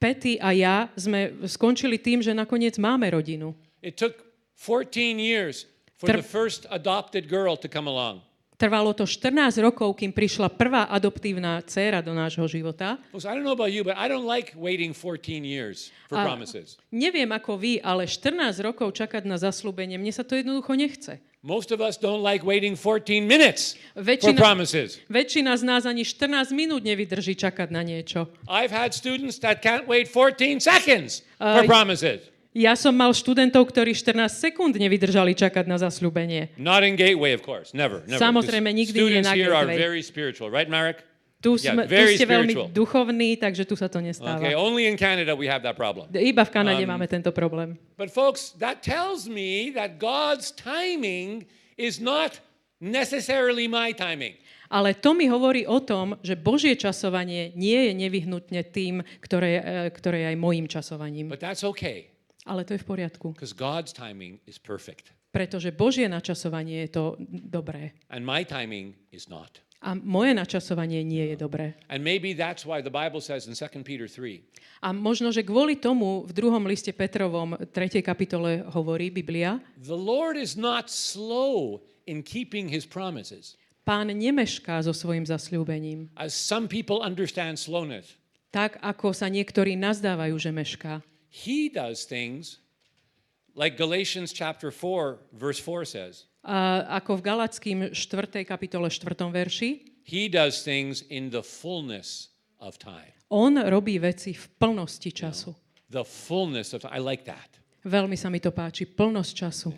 Petty a ja sme skončili tým, že nakoniec máme rodinu. It took 14 years for the first adopted girl to come along. Trvalo to 14 rokov, kým prišla prvá adoptívna dcéra do nášho života. Folks, I don't know about you, but I don't like waiting 14 years for A promises. neviem ako vy, ale 14 rokov čakať na zaslúbenie, mne sa to jednoducho nechce. Most of us don't like waiting 14 minutes for Väčšina, promises. väčšina z nás ani 14 minút nevydrží čakať na niečo. I've had students that can't wait 14 seconds Uh, for promises. Ja som mal študentov, ktorí 14 sekúnd nevydržali čakať na zasľúbenie. Not in Gateway, of course. Never. never. Samozrejme, nikdy nie Students na here are Gateway. very spiritual, right, Marek? Tu, Yeah, sme, tu very ste veľmi spiritual. duchovní, takže tu sa to nestáva. Okay, only in Canada we have that problem. Iba v Kanade Um, máme tento problém. But folks, that tells me that God's timing is not necessarily my timing. Ale to mi hovorí o tom, že Božie časovanie nie je nevyhnutne tým, ktoré, e, ktoré je aj mojim časovaním. But that's okay Ale to je v poriadku, because God's timing is perfect pretože Božie načasovanie je to dobré. and my timing is not. A moje načasovanie nie je dobré. And maybe that's why the Bible says in 2 Peter 3 A možno, že kvôli tomu v druhom liste Petrovom 3. kapitole hovorí Biblia, the Lord is not slow in keeping his promises, pán nemešká so svojim zasľúbením. as some people understand slowness. Tak, ako sa niektorí nazdávajú, že mešká. He does things like Galatians chapter 4, verse 4 says. A ako v Galackým 4. kapitole 4. verši, He does things in the fullness of time. on robí veci v plnosti času. The fullness of I like that. Veľmi sa mi to páči, plnosť času.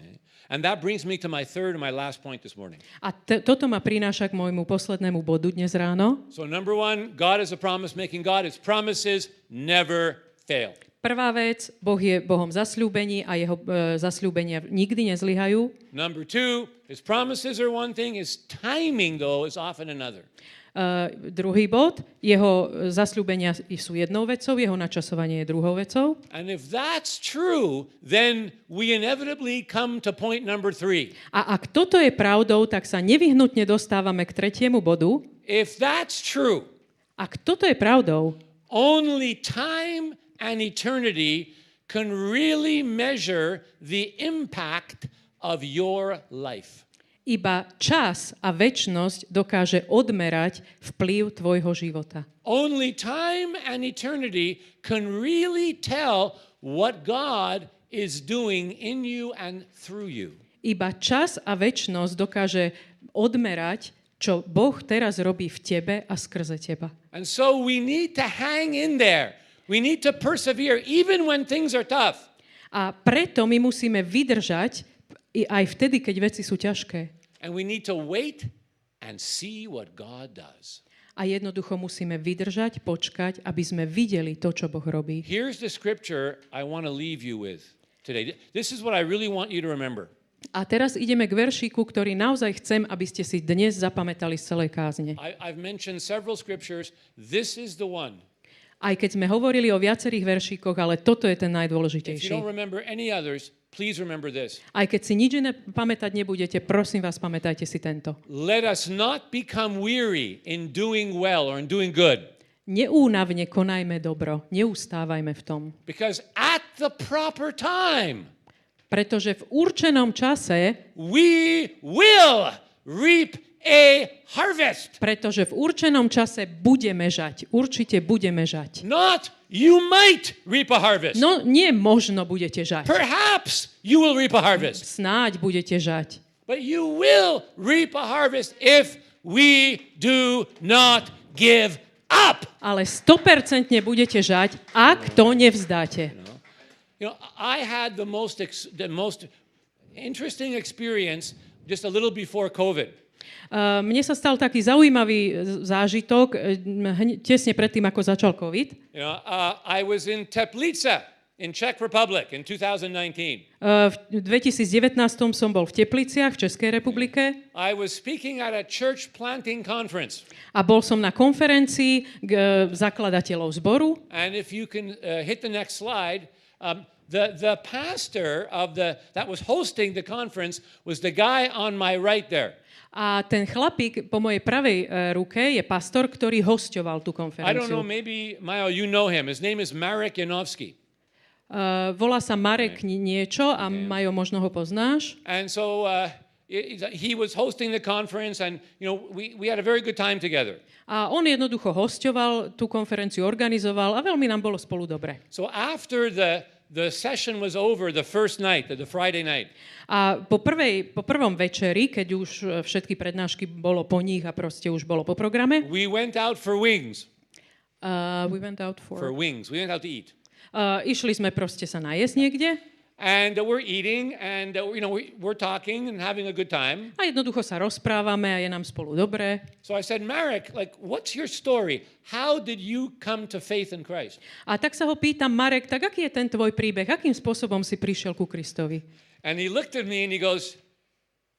And that brings me to my third and my last point this morning. A t- toto ma prináša k môjmu poslednému bodu dnes ráno. So, number one, God is a promise making God. His promises never fail. Prvá vec, Boh je Bohom zasľúbení a jeho e, zasľúbenia nikdy nezlyhajú. Number two, his promises are one thing, his timing, though, is often another. Uh, druhý bod, jeho zasľúbenia sú jednou vecou, jeho načasovanie je druhou vecou. And if that's true, then we inevitably come to point number three. A ak toto je pravdou, tak sa nevyhnutne dostávame k tretiemu bodu. If that's true, Ak toto je pravdou, only time and eternity can really measure the impact of your life. iba čas a väčnosť dokáže odmerať vplyv tvojho života. Only time and eternity can really tell what God is doing in you and through you. Iba čas a väčnosť dokáže odmerať, čo Boh teraz robí v tebe a skrze teba. And so we need to hang in there. We need to persevere even when things are tough. A preto my musíme vydržať aj vtedy, keď veci sú ťažké. And we need to wait and see what God does. A jednoducho musíme vydržať, počkať, aby sme videli to, čo Boh robí. Here's the scripture I want to leave you with today. This is what I really want you to remember. A teraz ideme k veršíku, ktorý naozaj chcem, aby ste si dnes zapamätali z celej kázne. I, I've mentioned several scriptures. This is the one. Aj keď sme hovorili o viacerých veršíkoch, ale toto je ten najdôležitejší. others. Aj keď si nič iné pamätať nebudete, prosím vás, pamätajte si tento. Let us not become weary in doing well or in doing good, Neúnavne konajme dobro, neustávajme v tom. because at the proper time, Pretože v určenom čase, we will reap a harvest. pretože v určenom čase budeme žať. Určite budeme žať. Not you might reap a harvest. No nie možno budete žať. Perhaps you will reap a harvest. Snáď budete žať. But you will reap a harvest if we do not give up. Ale 100% budete žať, ak to nevzdáte. You know, I had the most ex- the most interesting experience just a little before COVID. Uh, Mne sa stal taký zaujímavý z- zážitok hne- tesne predtým, ako začal COVID. You know, uh, I was in Teplica in Czech Republic in 2019. Uh, V 2019 som bol v Tepliciach v Českej republike I was speaking at a church planting conference. a bol som na konferencii k, eh, zakladateľov zboru And if you can uh, hit the next slide, um, the, the pastor of the that was hosting the conference was the guy on my right there. A ten chlapík po mojej pravej eh, ruke je pastor, ktorý hosťoval tú I don't know, konferenciu. maybe Mayo, you know him. His name is Marek Janovsky. Uh, volá sa Marek ni- niečo a Majo, možno ho poznáš. And so uh, he he was hosting the conference, and you know we, we had a very good time together. A on jednoducho hosťoval, tú konferenciu organizoval a veľmi nám bolo spolu dobre. So after the the session was over, the first night, the, Friday night, A po, prvej, po prvom večeri, keď už e, všetky prednášky bolo po nich a proste už bolo po programe, we went out for wings. uh, we went out for... For wings, we went out to eat. Uh, išli sme proste sa najesť niekde And we're eating, and you know we, we're talking and having a good time. a jednoducho sa rozprávame a je nám spolu dobré. So I said, Marek, like, what's your story? How did you come to faith in Christ? A tak sa ho pýtam, Marek, tak aký je ten tvoj príbeh? Akým spôsobom si prišiel ku Kristovi? And he looked at me and he goes,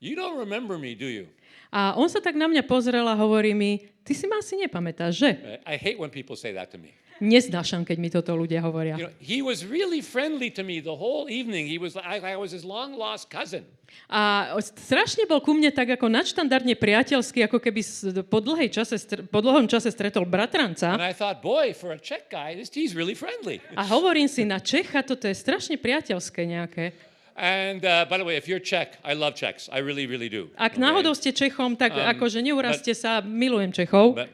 You don't remember me, do you? A on sa tak na mňa pozrel a hovorí mi, ty si ma asi nepamätáš, že? I hate when people say that to me. Neznášam, keď mi toto ľudia hovoria. You know, he was really friendly to me the whole evening. He was I, I was his long lost cousin. A strašne bol ku mne tak ako nadštandardne priateľský, ako keby po, dlhej čase, po dlhom čase stretol bratranca. And I thought, boy, for a Czech guy, this he's really friendly. A hovorím si, na Čecha toto je strašne priateľské nejaké. And uh, by the way, if you're Czech, I love Czechs. I really, really do. Ak Okay? náhodou ste Čechom, tak um, akože neurazte sa, milujem Čechov. But,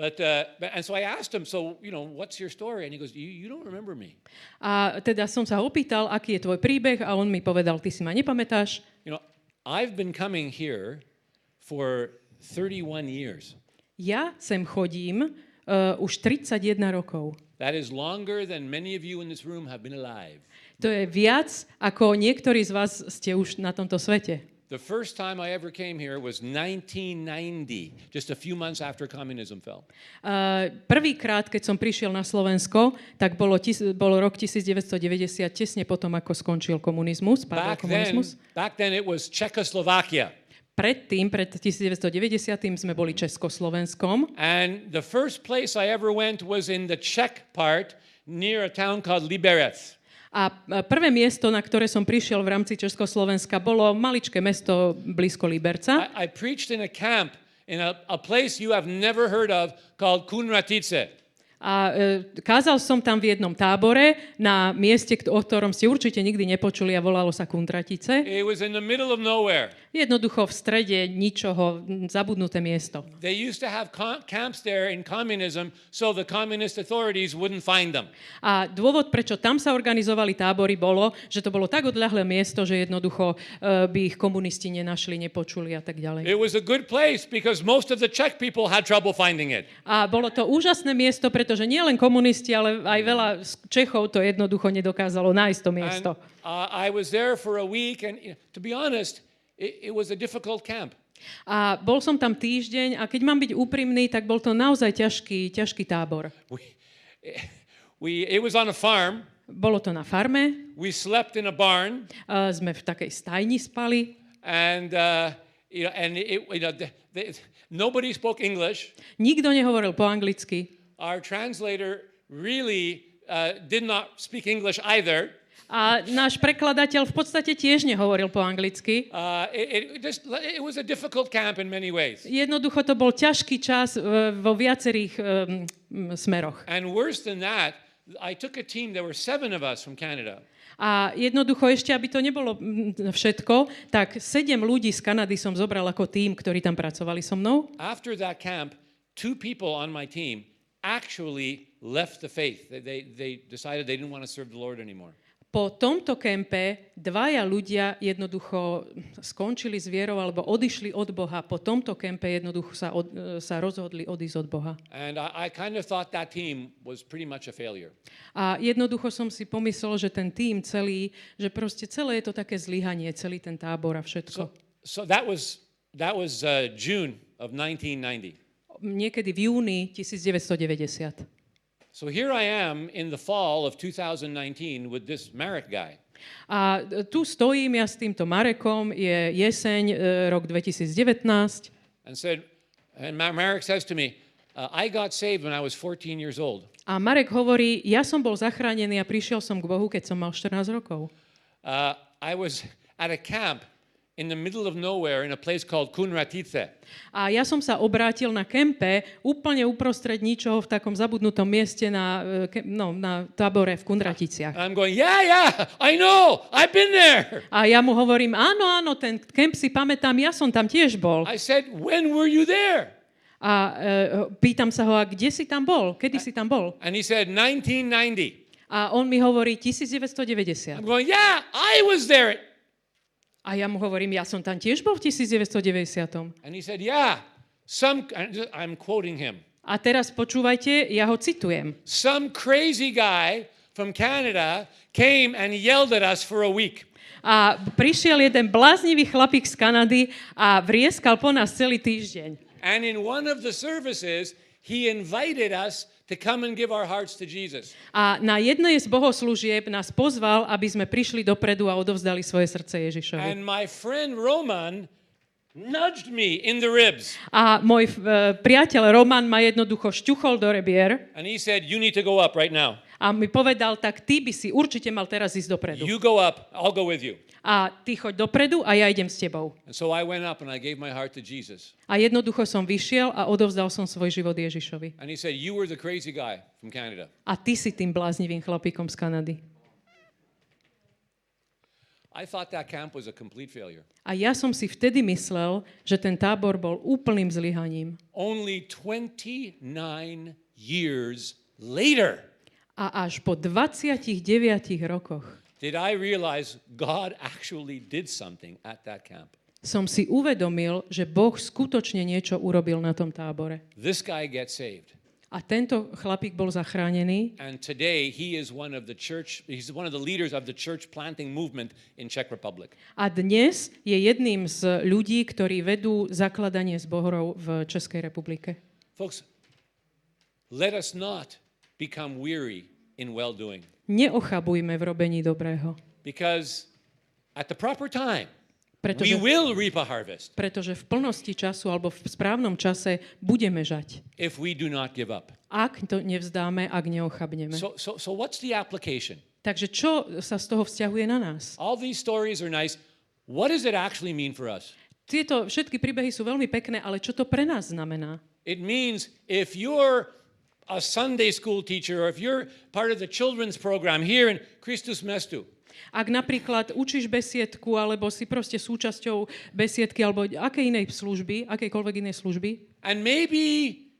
but, uh, and so I asked him, so, you know, what's your story? And he goes, you, you don't remember me. A teda som sa opýtal, aký je tvoj príbeh a on mi povedal, ty si ma nepamätáš. You know, I've been coming here for 31 years. Ja sem chodím uh, už 31 rokov. That is longer than many of you in this room have been alive. To je viac, ako niektorí z vás ste už na tomto svete. The first time I ever came here was 1990, just a few months after communism fell. Uh, prvýkrát, keď som prišiel na Slovensko, tak bolo, tis, bolo rok 1990, tesne potom, ako skončil komunizmus, Back then, komunizmus. back then it was Czechoslovakia. Predtým, pred 1990, sme boli Československom And the first place I ever went was in the Czech part near a town called Liberec. A e, prvé miesto, na ktoré som prišiel v rámci Československa, bolo maličké mesto blízko Liberca. I, I preached in a camp in a, a place you have never heard of called Kunratice. A e, kázal som tam v jednom tábore na mieste, o ktorom ste určite nikdy nepočuli a volalo sa Kuntratice. It was in the middle of nowhere. Jednoducho v strede ničoho, zabudnuté miesto. They used to have camps there in communism so the communist authorities wouldn't find them. A dôvod, prečo tam sa organizovali tábory, bolo, že to bolo tak odľahlé miesto, že jednoducho e, by ich komunisti nenašli, nepočuli a tak ďalej. It was a good place because most of the Czech people had trouble finding it. A bolo to úžasné miesto, pretože nielen komunisti, ale aj veľa Čechov to jednoducho nedokázalo nájsť to miesto. And uh, I was there for a week, and to be honest, it, it was a difficult camp. A bol som tam týždeň a keď mám byť úprimný, tak bol to naozaj ťažký, ťažký tábor. We, [LAUGHS] we, it was on a farm, Bolo to na farme, We slept in a barn, uh, sme v takej stajni spali, and uh, you know, and it, you know, the, the, nobody spoke English. nikto nehovoril po anglicky. Our translator really uh, did not speak English either. A náš prekladateľ v podstate tiež nehovoril po anglicky. Uh, it, it just it was a difficult camp in many ways. Jednoducho to bol ťažký čas e, vo viacerých um, smeroch. And worse than that, I took a team. There were seven of us from Canada. A jednoducho ešte, aby to nebolo všetko, tak sedem ľudí z Kanady som zobral ako tým, ktorí tam pracovali so mnou. After that camp, two people on my team actually left the faith. They, they, they decided they didn't want to serve the Lord anymore. Po tomto kempe dvaja ľudia jednoducho skončili s vierou alebo odišli od Boha. Po tomto kempe jednoducho sa, od, e, sa rozhodli odísť od Boha. And I, I kind of thought that team was pretty much a failure. A jednoducho som si pomyslel, že ten tým celý, že proste celé je to také zlyhanie, celý ten tábor a všetko. So, so that was, that was uh, June of 1990. Niekedy v júni 1990. So here I am in the fall of 2019 with this Marek guy. A tu stojím ja s týmto Marekom, je jeseň, e, rok 2019. And said, and Ma- Marek says to me, uh, I got saved when I was 14 years old. A Marek hovorí, ja som bol zachránený a prišiel som k Bohu, keď som mal 14 rokov. Uh, I was at a camp in the middle of nowhere in a place called Kunratice. A ja som sa obrátil na kempe úplne uprostred ničoho v takom zabudnutom mieste na, e, no, na tábore v Kundraticiach. And I'm going, yeah, yeah, I know, I've been there. A ja mu hovorím, áno, áno, ten kemp si pamätám, ja som tam tiež bol. I said, when were you there? A e, pýtam sa ho, a kde si tam bol? Kedy si tam bol? And he said, 1990. A on mi hovorí 1990. I'm going, yeah, I was there. A ja mu hovorím, ja som tam tiež bol v 1990. And he said, yeah, some, I'm quoting him, A teraz počúvajte, ja ho citujem. some crazy guy from Canada came and yelled at us for a week. A prišiel jeden bláznivý chlapík z Kanady a vrieskal po nás celý týždeň. And in one of the services, he invited us to come and give our hearts to Jesus. A na jednej z bohoslúžieb nás pozval, aby sme prišli dopredu a odovzdali svoje srdce Ježišovi. And my friend Roman nudged me in the ribs. A môj e, priateľ Roman ma jednoducho šťuchol do rebier And he said, You need to go up right now. a mi povedal, tak ty by si určite mal teraz ísť dopredu. You go up, I'll go with you. A ty choď dopredu a ja idem s tebou. And so I went up and I gave my heart to Jesus. A jednoducho som vyšiel a odovzdal som svoj život Ježišovi. And he said, You were the crazy guy from Canada. A ty si tým bláznivým chlapíkom z Kanady. I thought that camp was a complete failure. A ja som si vtedy myslel, že ten tábor bol úplným zlyhaním. Only 29 years later A až po 29 rokoch did I realize God actually did something at that camp. som si uvedomil, že Boh skutočne niečo urobil na tom tábore. This guy gets saved. A tento chlapík bol zachránený And today he is one of the church, he's one of the leaders of the church planting movement in Czech Republic. a dnes je jedným z ľudí, ktorí vedú zakladanie zborov v Českej republike. Folks, let us not become weary in well doing Neochabujme v robení dobrého, because at the proper time, we pretože, will reap a harvest pretože v plnosti času alebo v správnom čase budeme žať. if we do not give up. Ak to nevzdáme, ak neochabneme. So, so, so what's the application? Takže čo sa z toho vzťahuje na nás? All these stories are nice. What does it actually mean for us? Tieto všetky príbehy sú veľmi pekné, ale čo to pre nás znamená? It means if you're a Sunday school teacher or if you're part of the children's program here in Christus Mestu, Ak napríklad učíš besiedku, alebo si proste súčasťou besiedky, alebo akej inej služby, akejkoľvek inej služby, and maybe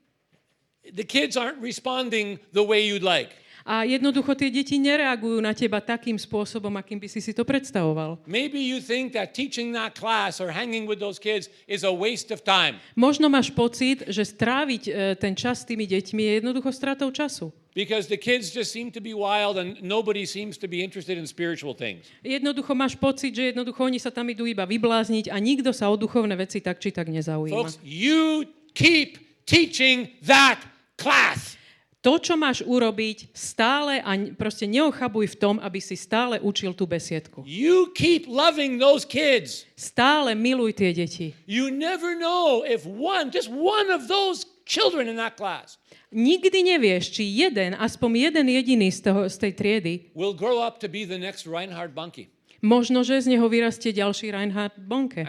the kids aren't responding the way you'd like. A jednoducho tie deti nereagujú na teba takým spôsobom, akým by si si to predstavoval. Maybe you think that teaching that class or hanging with those kids is a waste of time Možno máš pocit, že stráviť e, ten čas s tými deťmi je jednoducho stratou času. because the kids just seem to be wild and nobody seems to be interested in spiritual things. Jednoducho máš pocit, že jednoducho oni sa tam idú iba vyblázniť a nikto sa o duchovné veci tak či tak nezaujíma. Folks, you keep teaching that class. To, čo máš urobiť, stále a proste neochabuj v tom, aby si stále učil tú besiedku. You keep loving those kids. Stále miluj tie deti. You never know if one, just one of those children in that class Nikdy nevieš, či jeden, aspoň jeden jediný z, toho, z tej triedy, will grow up to be the next Reinhard Bunke možno, že z neho vyrastie ďalší Reinhard Bonke.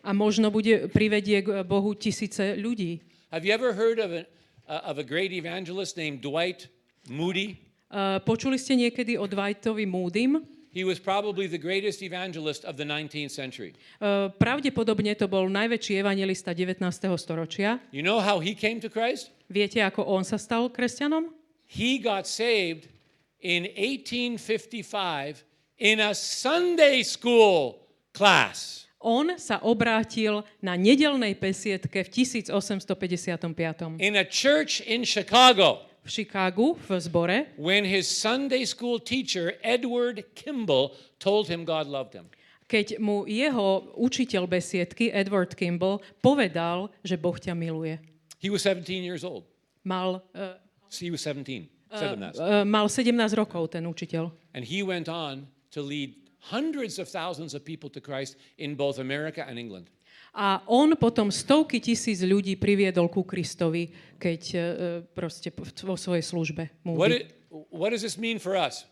A možno bude, privedie k Bohu tisíce ľudí. Have you ever heard of a, uh, of a great evangelist named Dwight Moody? Uh, počuli ste niekedy o Dwightovi Moodym? He was probably the greatest evangelist of the 19th century. Uh, pravdepodobne to bol najväčší evangelista 19. storočia. You know how he came to Christ? Viete, ako on sa stal kresťanom? He got saved in 1855 in a Sunday school class. On sa obrátil na nedelnej besiedke v 1855. in a church in Chicago v Chicagu v zbore, when his Sunday school teacher, Edward Kimball, told him God loved him. keď mu jeho učiteľ besiedky, Edward Kimball, povedal, že Boh ťa miluje. He was 17 years old. Mal, uh, He was 17. Said him that. uh, mal 17 rokov ten učiteľ. And he went on to lead hundreds of thousands of people to Christ in both America and England. A on potom stovky tisíc ľudí priviedol ku Kristovi, keď uh, proste vo svojej službe. What, it, what does this mean for us?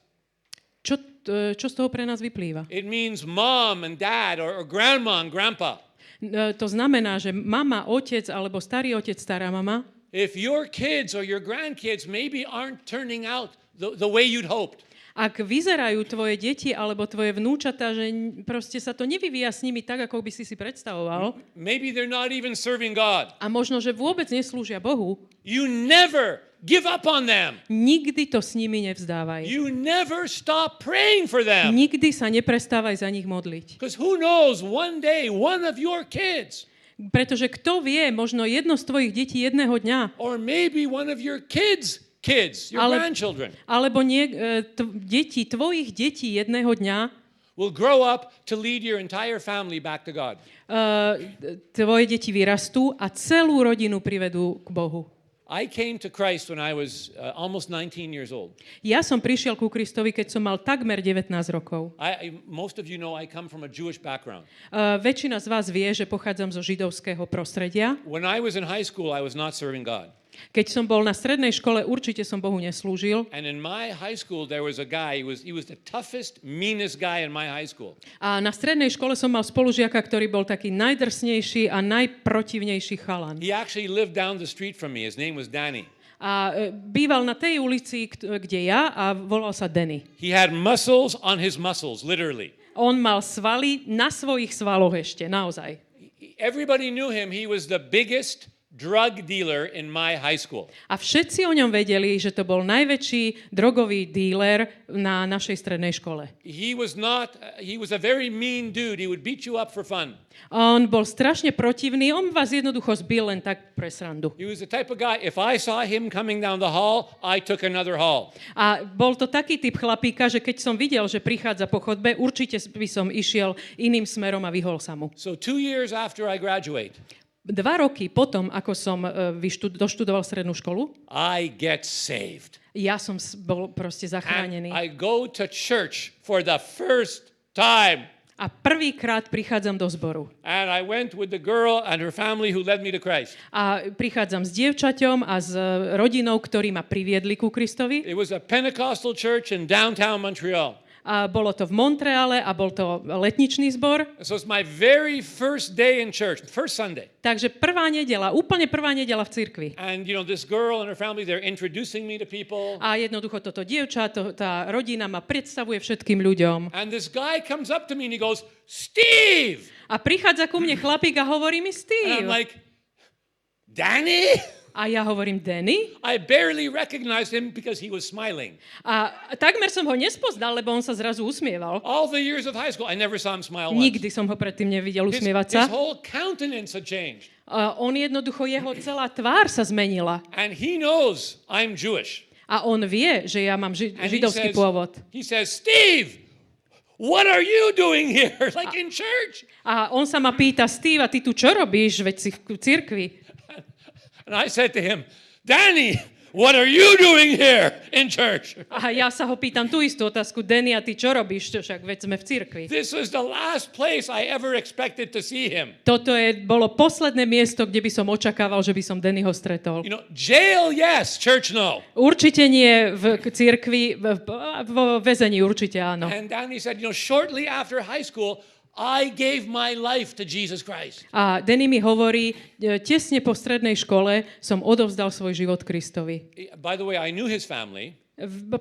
Čo, uh, čo z toho pre nás vyplýva? It means mom and dad or, or grandma and grandpa. Uh, to znamená, že mama, otec alebo starý otec, stará mama, If your kids or your grandkids maybe aren't turning out the, the way you'd hoped, ak vyzerajú tvoje deti alebo tvoje vnúčata, že proste sa to nevyvíja s nimi tak, ako by si si predstavoval, maybe they're not even serving God, a možno, že vôbec neslúžia Bohu, you never give up on them. nikdy to s nimi nevzdávaj. You never stop praying for them. Nikdy sa neprestávaj za nich modliť. Who knows, one day, one of your kids, Pretože kto vie, možno jedno z tvojich detí jedného dňa, or maybe one of your kids' kids, your Ale- grandchildren, alebo nie, e, t- deti, tvojich detí jedného dňa, will grow up to lead your entire family back to God. e, tvoje deti vyrastú a celú rodinu privedú k Bohu. I came to Christ when I was uh, almost 19 years old. Ja som prišiel ku Kristovi, keď som mal takmer 19 rokov. I, I, most of you know I come from a Jewish background. Uh, väčšina z vás vie, že pochádzam zo židovského prostredia. When I was in high school, I was not serving God. Keď som bol na strednej škole, určite som Bohu neslúžil. And in my high school, there was a guy, he was, he was the toughest, meanest guy in my high school. A na strednej škole som mal spolužiaka, ktorý bol taký najdrsnejší a najprotivnejší chalan. He actually lived down the street from me. His name was Danny. A e, býval na tej ulici, kde ja, a volal sa Denny. He had muscles on his muscles, literally. On mal svaly na svojich svaloch ešte, naozaj. Everybody knew him. He was the biggest drug dealer in my high school. A všetci o ňom vedeli, že to bol najväčší drogový díler na našej strednej škole. He was not, he was a very mean dude. He would beat you up for fun. On bol strašne protivný, on vás jednoducho zbil len tak pre srandu. He was the type of guy, if I saw him coming down the hall, I took another hall. A bol to taký typ chlapíka, že keď som videl, že prichádza po chodbe, určite by som išiel iným smerom a vyhol sa mu. So two years after I graduate, Dva roky potom, ako som e, vyštud- doštudoval strednú školu, I get saved. ja som bol proste And zachránený. I go to church for the first time. A prvýkrát prichádzam do zboru. And I went with the girl and her family who led me to Christ. A prichádzam s dievčaťom a s e, rodinou, ktorí ma priviedli ku Kristovi. It was a Pentecostal church in downtown Montreal. A bolo to v Montreale a bol to letničný zbor. So it's my very first day in church, first Sunday. Takže prvá nedela, úplne prvá nedela v cirkvi. And you know, this girl and her family, they're introducing me to people. A jednoducho toto dievča, to, tá rodina ma predstavuje všetkým ľuďom. And this guy comes up to me and he goes, Steve! A prichádza ku mne chlapík a hovorí mi And I'm Steve. like, Danny? [LAUGHS] A ja hovorím Danny. I barely recognized him because he was smiling. A takmer som ho nespoznal, lebo on sa zrazu usmieval. All the years of high school, I never saw him smile once. Nikdy som ho predtým nevidel His, usmievať his sa. whole countenance had changed. A on jednoducho, jeho celá tvár sa zmenila. And he knows I'm Jewish. A on vie, že ja mám ži- And he židovský says, pôvod. he says, Steve, what are you doing here? [LAUGHS] like in church. A on sa ma pýta, Steve, a ty tu čo robíš? Veď si v cirkvi. And I said to him, Danny, what are you doing here in church? A ja sa ho pýtam tú istú otázku, Denny, a ty čo robíš? Však veď sme v cirkvi. This was the last place I ever expected to see him. Toto je, bolo posledné miesto, kde by som očakával, že by som Dennyho stretol. You know, jail, yes, church, no. Určite nie v cirkvi, vo väzení určite áno. And Danny said, you know, shortly after high school, I gave my life to Jesus Christ. A Denny mi hovorí, e, tesne po strednej škole som odovzdal svoj život Kristovi. By the way, I knew his family.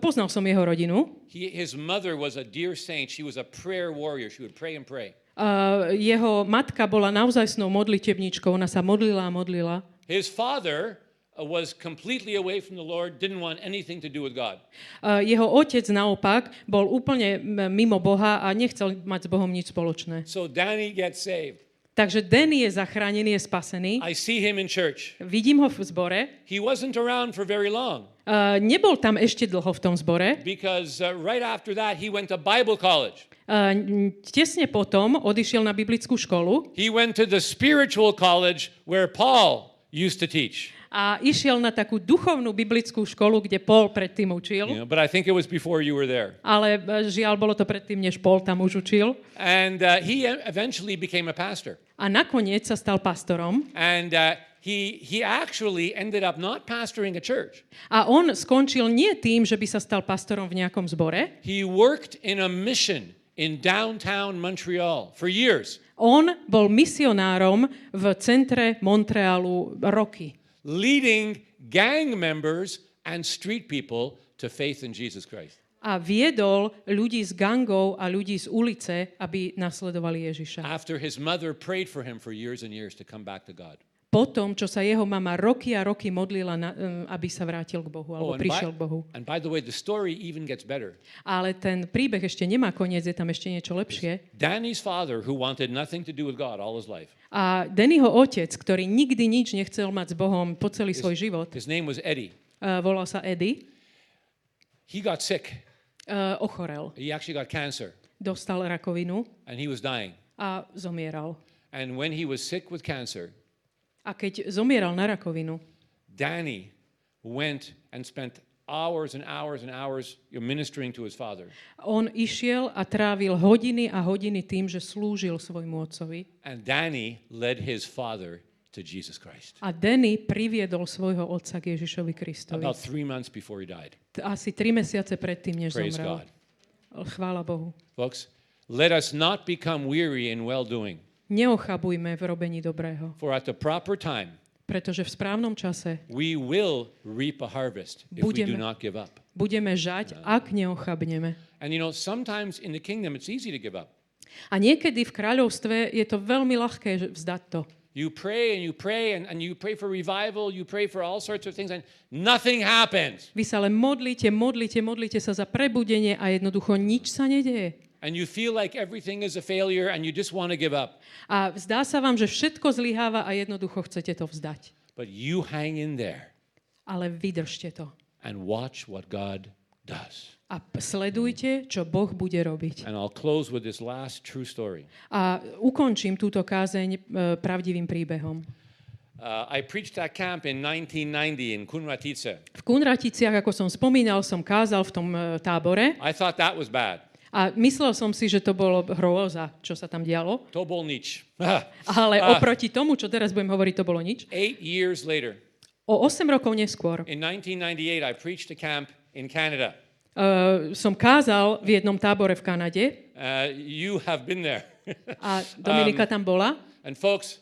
Poznal som jeho rodinu. He, his mother was a dear saint. She was a prayer warrior. She would pray and pray. A jeho matka bola naozajstnou modlitebničkou, ona sa modlila a modlila. His father uh, was completely away from the Lord, didn't want anything to do with God. A jeho otec naopak bol úplne mimo Boha a nechcel mať s Bohom nič spoločné. So Danny gets saved. Takže Denny je zachránený, je spasený. I see him in church. Vidím ho v zbore. He wasn't around for very long A nebol tam ešte dlho v tom zbore. because uh, right after that he went to Bible college. N- tesne potom odišiel na biblickú školu He went to the spiritual college where Paul used to teach. A išiel na takú duchovnú biblickú školu, kde Paul predtým učil. You know, but I think it was before you were there. Ale e, žiaľ, bolo to predtým, než Paul tam už učil. And uh, he e- eventually became a pastor. A nakoniec sa stal pastorom. And uh, he, he actually ended up not pastoring a church. A on skončil nie tým, že by sa stal pastorom v nejakom zbore. He worked in a mission in downtown Montreal for years, On bol misionárom v centre Montrealu roky. Leading gang members and street people to faith in Jesus Christ. A viedol ľudí z gangov a ľudí z ulice, aby nasledovali Ježiša. After his mother prayed for him for years and years to come back to God. Potom, čo sa jeho mama roky a roky modlila, na, um, aby sa vrátil k Bohu, alebo and, prišiel by, k Bohu. and by the way, the story even gets better. Ale ten príbeh ešte nemá koniec, je tam ešte niečo lepšie. Danny's father, who wanted nothing to do with God all his life, A Dennyho otec, ktorý nikdy nič nechcel mať s Bohom po celý svoj život, his name was Eddie. uh, volal sa Eddie, He got sick. uh, ochorel. He actually got cancer Dostal rakovinu and he was dying. a zomieral. And when he was sick with cancer, A keď zomieral na rakovinu, Danny went and spent hours and hours and hours ministering to his father. on išiel a trávil hodiny a hodiny tým, že slúžil svojmu otcovi. And Danny led his father to Jesus Christ. A Denny priviedol svojho otca k Ježišovi Kristovi. About three months before he died. T- Asi tri mesiace predtým, než Praise zomrel. God. Chvála Bohu. Folks, let us not become weary in well doing, Neochabujme v robení dobrého, for at the proper time, pretože v správnom čase we will reap a harvest if we do Budeme. not give up. budeme žať, ak neochabneme. And you know, sometimes in the kingdom it's easy to give up. A niekedy v kráľovstve je to veľmi ľahké vzdať to. You pray and you pray and, and you pray for revival, you pray for all sorts of things, and nothing happens. Vy sa len modlíte, modlíte, modlíte sa za prebudenie a jednoducho nič sa nedeje. And you feel like everything is a failure and you just want to give up. A zdá sa vám, že všetko zlyháva a jednoducho chcete to vzdať. But you hang in there Ale vydržte to. and watch what God does. A sledujte, čo Boh bude robiť. And I'll close with this last true story. A ukončím túto kázeň e, pravdivým príbehom. Uh, I preached at camp in 1990 in Kunratice. V Kunraticiach, ako som spomínal, som kázal v tom e, tábore I thought that was bad. A myslel som si, že to bolo hrôza, čo sa tam dialo. To bol nič. [LAUGHS] Ale Ah. oproti tomu, čo teraz budem hovoriť, to bolo nič. Eight years later, O 8 rokov neskôr in 1998, I preached a camp in Canada. uh, som kázal v jednom tábore v Kanade Uh, you have been there. a Dominika [LAUGHS] tam bola. and folks,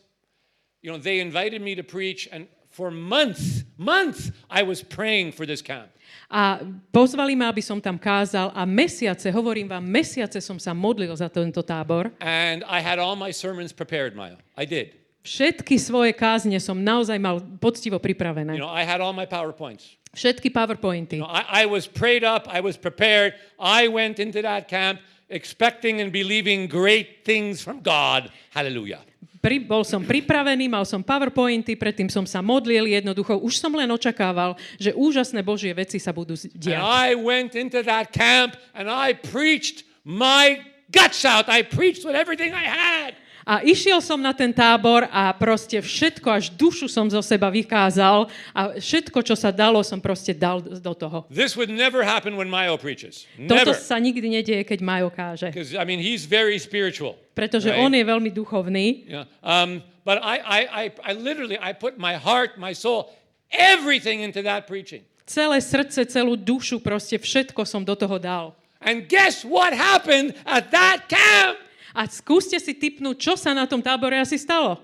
you know, they invited me to preach, and for months, months, I was praying for this camp. A pozvali ma, aby som tam kázal a mesiace, hovorím vám, mesiace som sa modlil za tento tábor. And I had all my sermons prepared, Maya. I did. Všetky svoje kázne som naozaj mal poctivo You pripravené. know, I had all my PowerPoints. Všetky powerpointy. You know, I, I was prayed up, I was prepared. I went into that camp expecting and believing great things from God. Hallelujah. Pri, bol som pripravený, mal som powerpointy, predtým som sa modlil, jednoducho už som len očakával, že úžasné Božie veci sa budú z- And diať. I went into that camp and I preached my guts out. I preached with everything I had. A išiel som na ten tábor a proste všetko, až dušu som zo seba vykázal a všetko, čo sa dalo, som proste dal do toho. This would never happen when Mayo preaches. Toto Never. sa nikdy nedieje, keď Majo káže. Because, I mean, he's very spiritual. Pretože right? on je veľmi duchovný. Yeah. Um, but I, I, I, I literally, I put my heart, my soul, everything into that preaching. Celé srdce, celú dušu, proste všetko som do toho dal. And guess what happened at that camp? A skúste si typnúť, čo sa na tom tábore asi stalo.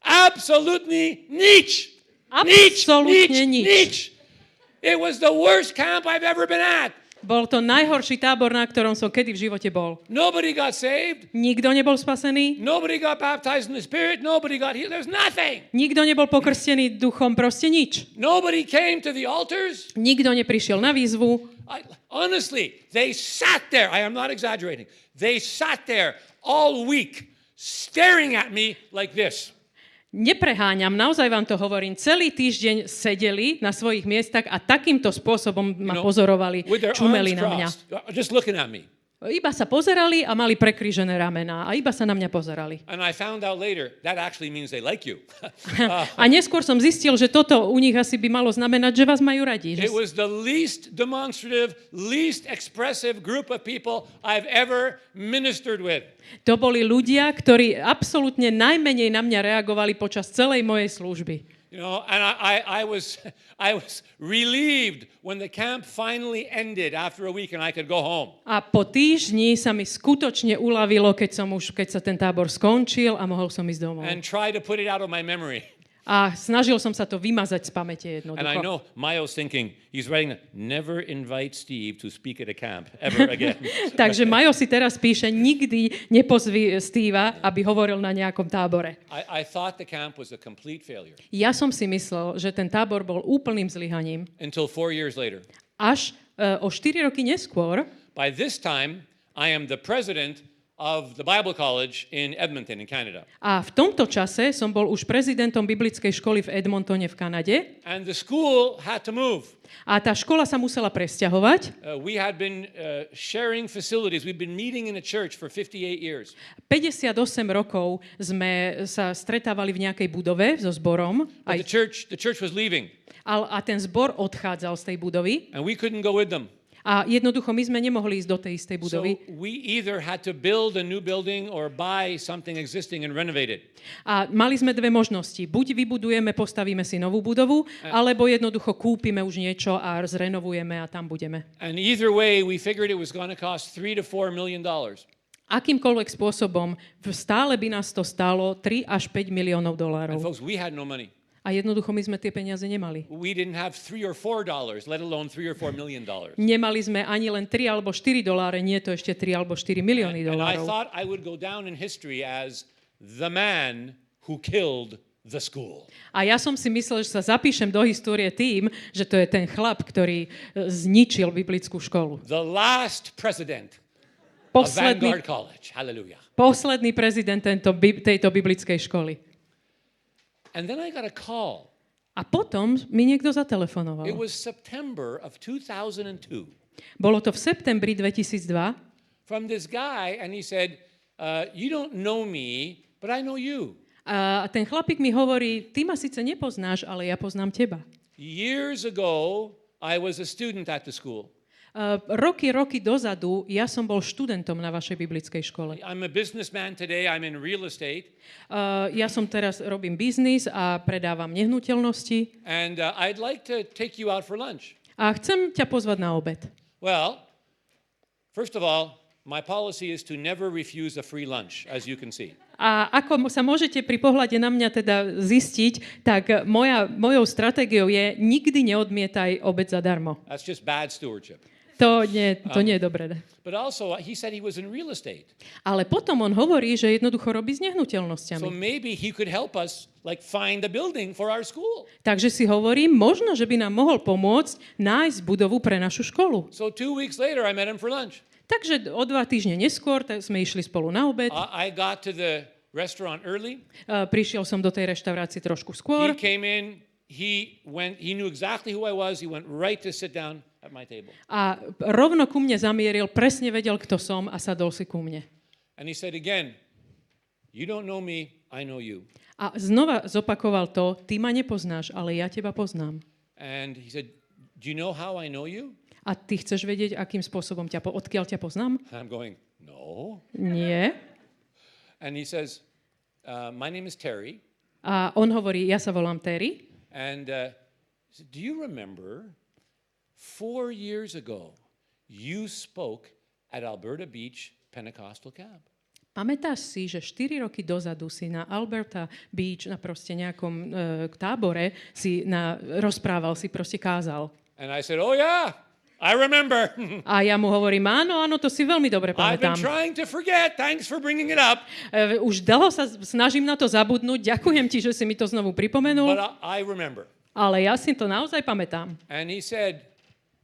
Absolutely niche. Niche, Absolútne niche, nič. niche. It was the worst camp I've ever been at. Bol to najhorší tábor, na ktorom som kedy v živote bol. Nobody got saved. Nikto nebol spasený, Nobody got baptized in the Spirit. Nobody got healed. There's nothing. nikto nebol pokrstený duchom, proste nič. Nobody came to the altars. Nikto neprišiel na výzvu. I, honestly, they sat there. I am not exaggerating. They sat there all week staring at me like this. Nepreháňam, naozaj vám to hovorím. Celý týždeň sedeli na svojich miestach a takýmto spôsobom ma pozorovali, čumeli na mňa. uh, just looking at me. Iba sa pozerali a mali prekrížené ramená a iba sa na mňa pozerali. And I found out later that actually means they like you. [LAUGHS] A neskôr som zistil, že toto u nich asi by malo znamenať, že vás majú radi. Že it was the least demonstrative, least expressive group of people I've ever ministered with. To boli ľudia, ktorí absolútne najmenej na mňa reagovali počas celej mojej služby. You know, and I, I, I was [LAUGHS] I was relieved when the camp finally ended after a week and I could go home. A po týždni sa mi skutočne uľavilo, keď, som už, keď sa ten tábor skončil a mohol som ísť domov. and try to put it out of my memory. [LAUGHS] A snažil som sa to vymazať z pamäte And I jednoducho. know Mayo's thinking, he's writing, never invite Steve to speak at a camp ever again. [LAUGHS] Takže Majo si teraz píše, nikdy nepozvi Steva, aby hovoril na nejakom tábore. I, I thought the camp was a complete failure Ja som si myslel, že ten tábor bol úplným zlyhaním. until four years later. Až e, o 4 roky neskôr, By this time, I am the president of the Bible College in Edmonton, in Canada. a v tomto čase som bol už prezidentom biblickej školy v Edmontone v Kanade And the school had to move. a tá škola sa musela presťahovať. Uh, we had been uh, sharing facilities. We've been meeting in a church for 58 years. 58 rokov sme sa stretávali v nejakej budove so zborom But aj, the church, the church was leaving, a, a ten zbor odchádzal z tej budovy and we couldn't go with them. A jednoducho my sme nemohli ísť do tej istej So budovy. we either had to build a new building or buy something existing and renovate it. A mali sme dve možnosti. Buď vybudujeme, postavíme si novú budovu, alebo jednoducho kúpime už niečo a zrenovujeme a tam budeme. And either way, we figured it was going to cost three to four million dollars. Akýmkoľvek spôsobom stále by nás to stálo 3 až 5 miliónov And dolárov. folks, we had no money. A jednoducho my sme tie peniaze nemali. We didn't have three or four dollars, let alone three or four million dollars. Nemali sme ani len 3 alebo 4 doláre, nie to ešte 3 alebo 4 milióny And I dolárov. thought I would go down in history as the man who killed the school. A ja som si myslel, že sa zapíšem do histórie tým, že to je ten chlap, ktorý e, zničil biblickú školu. The last president of Posledný, Vanguard College. Hallelujah. posledný prezident tento, tejto biblickej školy. And then I got a call. A potom mi niekto It zatelefonoval. was September of 2002 Bolo to v septembri 2002 from this guy, and he said, uh, You don't know me, but I know you. a ten chlapík mi hovorí, ty ma síce nepoznáš, ale ja poznám teba. Years ago, I was a student at the school. Uh, roky, roky dozadu ja som bol študentom na vašej biblickej škole. I'm a businessman today, I'm in real estate, Uh, ja som teraz robím biznis a predávam nehnuteľnosti and uh, I'd like to take you out for lunch. a chcem ťa pozvať na obed. Well, first of all, my policy is to never refuse a free lunch, as you can see. A ako sa môžete pri pohľade na mňa teda zistiť, tak moja, mojou stratégiou je nikdy neodmietaj obed zadarmo. That's just bad stewardship. To nie, to nie je dobré. But also, he said he was in real estate. Ale potom on hovorí, že jednoducho robí s So nehnuteľnosťami. maybe he could help us, like, find a building for our school. Takže si hovorím, možno, že by nám mohol pomôcť nájsť budovu pre našu školu. So two weeks later, I met him for lunch. Takže o dva týždne neskôr sme išli spolu na obed. I, I got to the restaurant early. Uh, Prišiel som do tej reštaurácie trošku He skôr. came in. He went. He knew exactly who I was. He went right to sit down. A rovno ku mne zamieril, presne vedel, kto som a sadol si ku mne. And he said again, You don't know me, I know you. A znova zopakoval to, ty ma nepoznáš, ale ja teba poznám. And he said, Do you know how I know you? A ty chceš vedieť, akým spôsobom ťa, po- odkiaľ ťa poznám? And I'm going, No. Nie. And he says, uh, My name is Terry. A on hovorí, ja sa volám Terry. And uh, Do you remember four years ago you spoke at Alberta Beach Pentecostal Camp? Pamätáš si, že 4 roky dozadu si na Alberta Beach, na proste nejakom e, tábore, si na, rozprával, si proste kázal. And I said, Oh, yeah, I remember. [LAUGHS] A ja mu hovorím, áno, áno, to si veľmi dobre I've been pamätám. trying to forget. Thanks for bringing it up. E, už dlho sa snažím na to zabudnúť, ďakujem ti, že si mi to znovu pripomenul, But I remember. ale ja si to naozaj pamätám. And he said,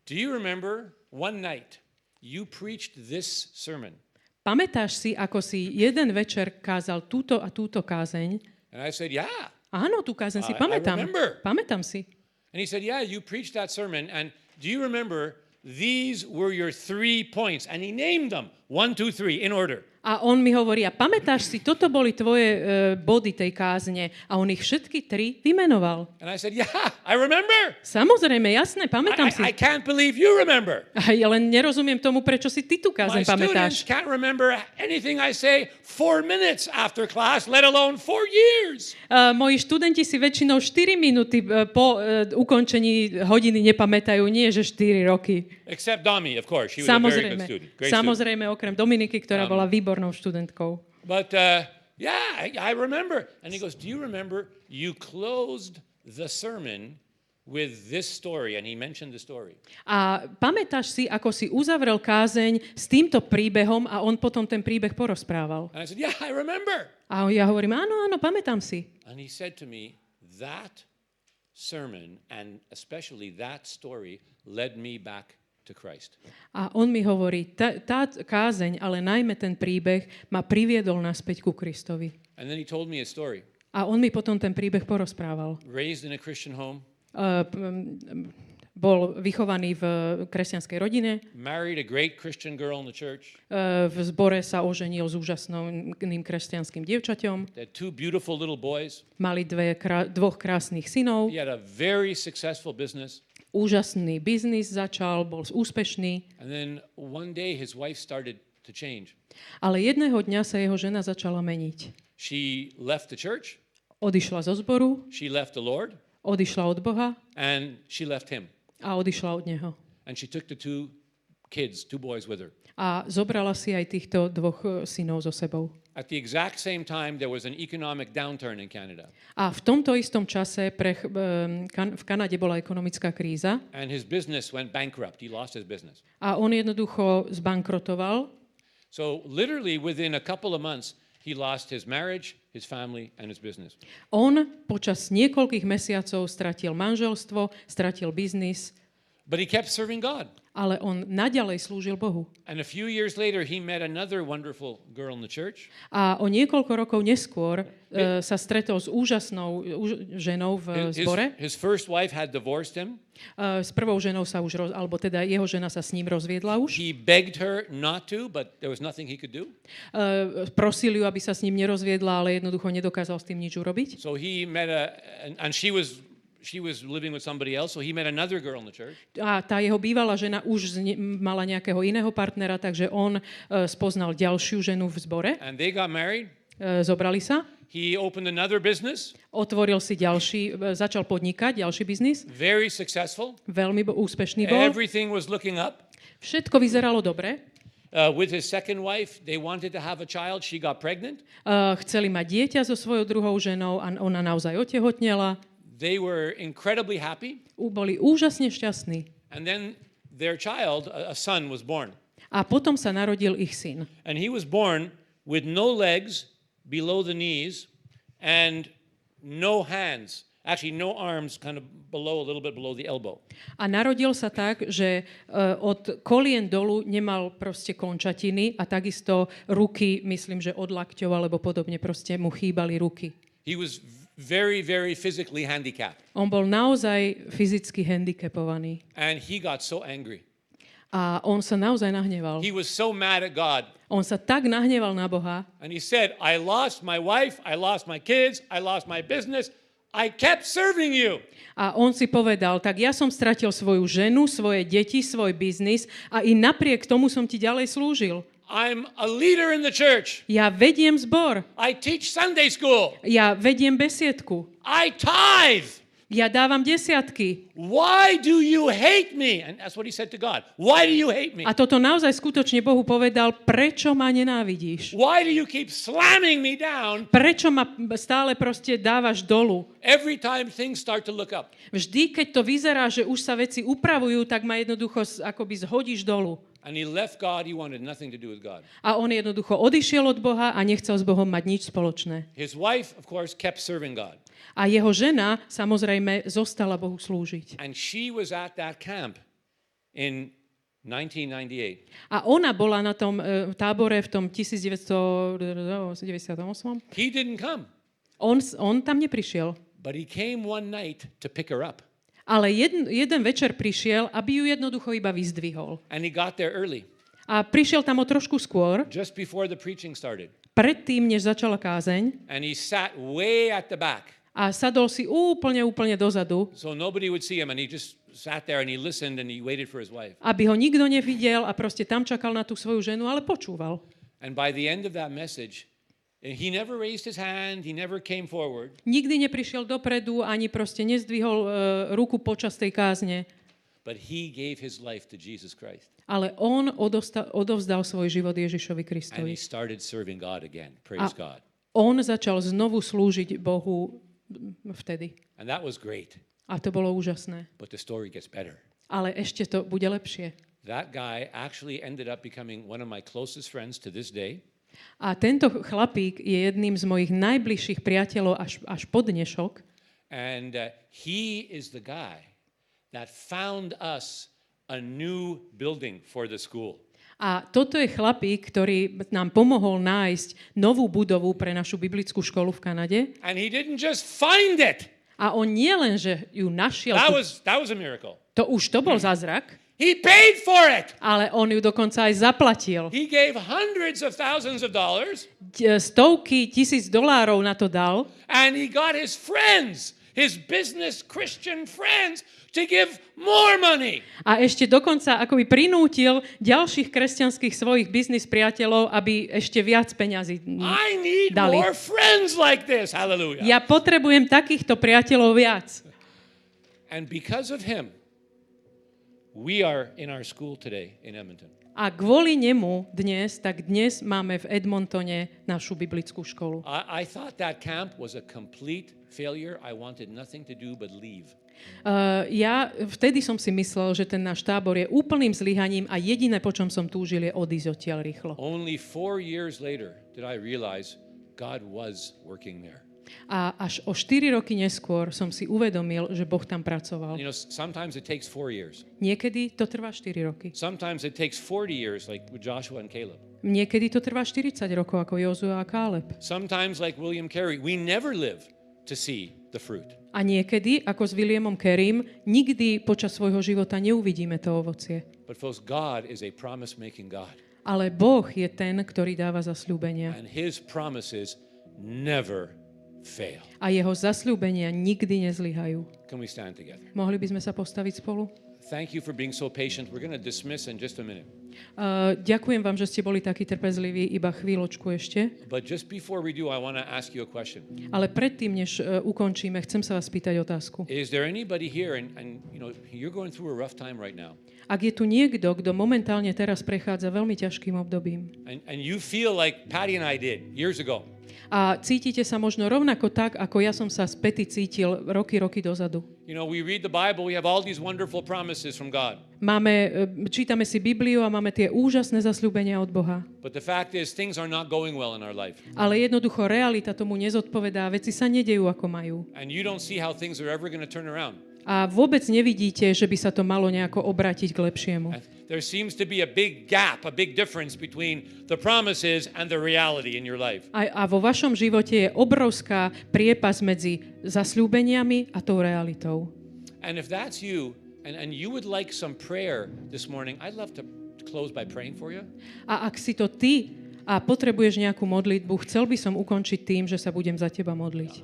Do you remember one night you preached this sermon? Pamätáš si, ako si jeden večer kázal túto a túto kázeň? And I said, Yeah. Áno, tú kázeň si I- I pamätám. remember. Pamätám si. And he said, Yeah, you preached that sermon. And do you remember these were your three points? And he named them one, two, three in order. A on mi hovorí, a pamätáš si, toto boli tvoje e, body tej kázne. A on ich všetky tri vymenoval. And I said, Yeah, I remember. Samozrejme, jasné, I, pamätám si. I, I can't believe you remember. A ja len nerozumiem tomu, prečo si ty tú kázeň pamätáš. can't remember anything I say four minutes after class, let alone four years. Uh, moji študenti si väčšinou 4 minúty e, po uh, ukončení hodiny nepamätajú, nie že 4 roky. Except Dami, of course. She was a very good Samozrejme, student. Great samozrejme okrem Dominiky, ktorá Um, bola výbornou študentkou. But uh, yeah, I, I remember. And he goes, Do you remember you closed the sermon with this story? And he mentioned the story. A pamätáš si, ako si uzavrel kázeň s týmto príbehom a on potom ten príbeh porozprával. And I said, Yeah, I remember. A ja hovorím, áno, áno, pamätám si. And he said to me, That sermon and especially that story led me back to Christ. A on mi hovorí, tá, tá kázeň, ale najmä ten príbeh ma priviedol naspäť ku Kristovi. And then he told me a story. A on mi potom ten príbeh porozprával. Raised in a Christian home, Uh, p- m- bol vychovaný v kresťanskej rodine, married a great Christian girl in the church, uh, v zbore sa oženil s úžasným kresťanským dievčaťom, they had two beautiful little boys. mali dve, krá- dvoch krásnych synov, He had a very successful business. Úžasný biznis začal, bol úspešný, And then one day his wife started to change. ale jedného dňa sa jeho žena začala meniť. She left the church, Odišla zo zboru, she left the Lord, odišla od Boha and she left him. a odišla od neho. And she took the two kids, two boys with her. A zobrala si aj týchto dvoch e, synov so sebou. At the exact same time, there was an economic downturn in Canada. A v tomto istom čase pre, em, kan- v Kanade bola ekonomická kríza And his business went bankrupt. He lost his business. a on jednoducho zbankrotoval. So, literally, within a couple of months, he lost his marriage, his family, and his business. On počas niekoľkých mesiacov stratil manželstvo, stratil biznis, But he kept serving God. Ale on naďalej slúžil Bohu. And a few years later, he met another wonderful girl in the church. A o niekoľko rokov neskôr e, sa stretol s úžasnou úž- ženou v His, zbore. his first wife had divorced him. E, s prvou ženou sa už, roz, alebo teda jeho žena sa s ním rozviedla už. He begged her not to, but there was nothing he could do. E, prosil ju, aby sa s ním nerozviedla, ale jednoducho nedokázal s tým nič urobiť. So he met a, and she was she was living with somebody else. So he met another girl in the church. A tá jeho bývalá žena už zne, mala nejakého iného partnera, takže on e, spoznal ďalšiu ženu v zbore. And they got married. E, zobrali sa. He opened another business, Otvoril si ďalší, e, začal podnikať, ďalší biznis. very successful. Veľmi bo- úspešný bol. Everything was looking up. Všetko vyzeralo dobre. Uh, with his second wife, they wanted to have a child. She got pregnant. Uh, chceli mať dieťa so svojou druhou ženou a ona naozaj otehotnela. They were incredibly happy. Boli úžasne šťastní. And then their child, a, a son, was born. A potom sa narodil ich syn. And he was born with no legs below the knees and no hands. Actually, no arms, kind of below, a little bit below the elbow. A narodil sa tak, že uh, od kolien dolu nemal proste končatiny a takisto ruky, myslím, že od lakťov alebo podobne proste mu chýbali ruky. He was very, very physically handicapped. On bol naozaj fyzicky handicapovaný. And he got so angry. A on sa naozaj nahneval. He was so mad at God. On sa tak nahneval na Boha, And he said, I lost my wife, I lost my kids, I lost my business. I kept serving you. A on si povedal, tak ja som stratil svoju ženu, svoje deti, svoj biznis a i napriek tomu som ti ďalej slúžil. I'm a leader in the church. Ja vediem zbor, I teach Sunday school. ja vediem besiedku, I tithe. ja dávam desiatky. Why do you hate me? And that's what he said to God. Why do you hate me? A toto naozaj skutočne Bohu povedal, prečo ma nenávidíš? Why do you keep slamming me down Prečo ma stále proste dávaš dolu? every time things start to look up? Vždy, keď to vyzerá, že už sa veci upravujú, tak ma jednoducho akoby zhodíš dolu. And he left God. He wanted nothing to do with God. A on jednoducho odišiel od Boha a nechcel s Bohom mať nič spoločné. His wife, of course, kept serving God. A jeho žena samozrejme zostala Bohu slúžiť. And she was at that camp in 1998. A ona bola na tom e, tábore v tom 1998. He didn't come, On, on tam neprišiel. but he came one night to pick her up. Ale jeden, jeden večer prišiel, aby ju jednoducho iba vyzdvihol. And he got there early, A prišiel tam o trošku skôr, just before the preaching started. predtým, než začala kázeň. And he sat way at the back. A sadol si úplne, úplne dozadu, So nobody would see him, and he just sat there and he listened and he waited for his wife. aby ho nikto nevidel a proste tam čakal na tú svoju ženu, ale počúval. And by the end of that message, he never raised his hand, he never came forward, Nikdy neprišiel dopredu, ani proste nezdvihol e, ruku počas tej kázne, but he gave his life to Jesus Christ. ale on odosta- odovzdal svoj život Ježišovi And Kristovi. he started serving God again. Praise God. On začal znovu slúžiť Bohu vtedy. And that was great. A to bolo úžasné. But the story gets better. Ale ešte to bude lepšie. That guy actually ended up becoming one of my closest friends to this day. A tento chlapík je jedným z mojich najbližších priateľov až, až po dnešok. And uh, he is the guy that found us a new building for the school. A toto je chlapík, ktorý nám pomohol nájsť novú budovu pre našu biblickú školu v Kanade. And he didn't just find it. A on nie len, že ju našiel, That was that was a miracle. to už to bol zázrak, He paid for it. ale on ju dokonca aj zaplatil. He gave hundreds of thousands of dollars D- Stovky tisíc dolárov na to dal and he got his friends, his business Christian friends to give more money. a ešte dokonca akoby prinútil ďalších kresťanských svojich biznis priateľov, aby ešte viac peňazí I need Dali. more friends like this. Hallelujah. Ja potrebujem takýchto priateľov viac. And because of him, we are in our school today in Edmonton. A kvôli nemu dnes, tak dnes máme v Edmontone našu biblickú školu. I, I thought that camp was a complete failure. I wanted nothing to do but leave. Uh, ja vtedy som si myslel, že ten náš tábor je úplným zlyhaním a jediné, po čom som túžil, je odísť odtiaľ rýchlo. Only four years later did I realize God was working there. A až o 4 roky neskôr som si uvedomil, že Boh tam pracoval. You know, sometimes it takes four years. Niekedy to trvá 4 roky. Sometimes it takes 40 years, like with Joshua and Caleb. Niekedy to trvá 40 rokov, ako Jozua a Káleb. Sometimes, like William Carey, we never live to see the fruit. A niekedy, ako s Williamom Kerim, nikdy počas svojho života neuvidíme to ovocie. But folks, God is a promise-making God, Ale Boh je ten, ktorý dáva zasľúbenia. and His promises never fail. A jeho zasľúbenia nikdy nezlyhajú. Can we stand together? Mohli by sme sa postaviť spolu? Thank you for being so patient. We're going to dismiss in just a minute. Uh, ďakujem vám, že ste boli takí trpezliví, iba chvíľočku ešte. But just before we do, I want to ask you a question. Ale predtým, než uh, ukončíme, chcem sa vás spýtať otázku. Is there anybody here, and, and you know, you're going through a rough time right now, Ak je tu niekto, kto momentálne teraz prechádza veľmi ťažkým obdobím and, and you feel like Patty and I did years ago, a cítite sa možno rovnako tak, ako ja som sa späty cítil roky, roky dozadu. you know, we read the Bible, we have all these wonderful promises from God. Máme, e, čítame si Bibliu a máme tie úžasné zasľúbenia od Boha. But the fact is, things are not going well in our life. Ale jednoducho realita tomu nezodpovedá, veci sa nedejú ako majú. And you don't see how things are ever going to turn around. A vôbec nevidíte, že by sa to malo nejako obrátiť k lepšiemu. There seems to be a big gap, a big difference between the promises and the reality in your life. A, a vo vašom živote je obrovská priepas medzi zasľúbeniami a tou realitou. And if that's you, and, and you would like some prayer this morning, I'd love to close by praying for you. A ak si to ty a potrebuješ nejakú modlitbu, chcel by som ukončiť tým, že sa budem za teba modliť.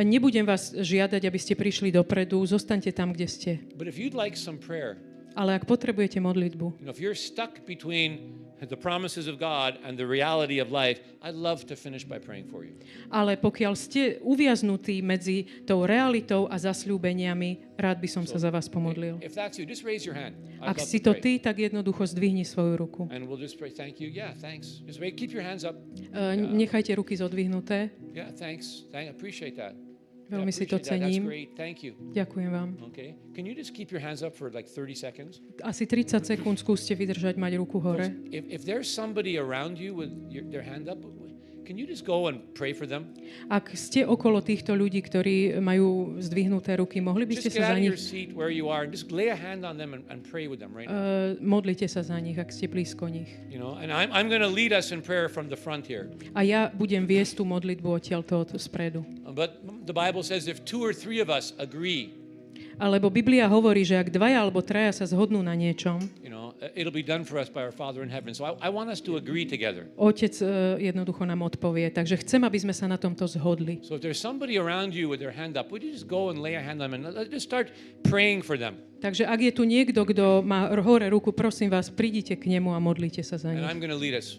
Nebudem vás žiadať, aby ste prišli dopredu, zostaňte tam, kde ste. Ale ak potrebujete modlitbu, you know, if you're stuck between the promises of God and the reality of life, I'd love to finish by praying for you. ale pokiaľ ste uviaznutí medzi tou realitou a zasľúbeniami, rád by som sa za vás pomodlil. If that's you, just raise your hand. Ak si to ty, tak jednoducho zdvihni svoju ruku. And we'll just pray. Thank you. Yeah, thanks. Just wait. Keep your hands up. E, Nechajte ruky zodvihnuté. Yeah, thanks. Thank, appreciate that. Veľmi si to cením. Ďakujem vám. Okay. Like 30 seconds? Asi 30 sekúnd skúste vydržať mať ruku hore. If, if there's somebody around you with your, their hand up, can you just go and pray for them? Ak ste okolo týchto ľudí, ktorí majú zdvihnuté ruky, mohli by ste sa za nich. Uh, modlite sa za nich, ak ste blízko nich. You know, and I'm, I'm going to lead us in prayer from the front here. A ja budem viesť tú modlitbu odtiaľto od spredu. But the Bible says if two or three of us agree, Alebo Biblia hovorí, že ak dvaja alebo traja sa zhodnú na niečom, you know, it'll be done for us by our Father in heaven. So I, I want us to agree together. Otec uh, jednoducho nám odpovie. Takže chcem, aby sme sa na tomto zhodli. So if there's somebody around you with their hand up, would you just go and lay a hand on them and just start praying for them? Takže ak je tu niekto, kto má hore ruku, prosím vás, prídite k nemu a modlite sa za And nich. I'm going to lead us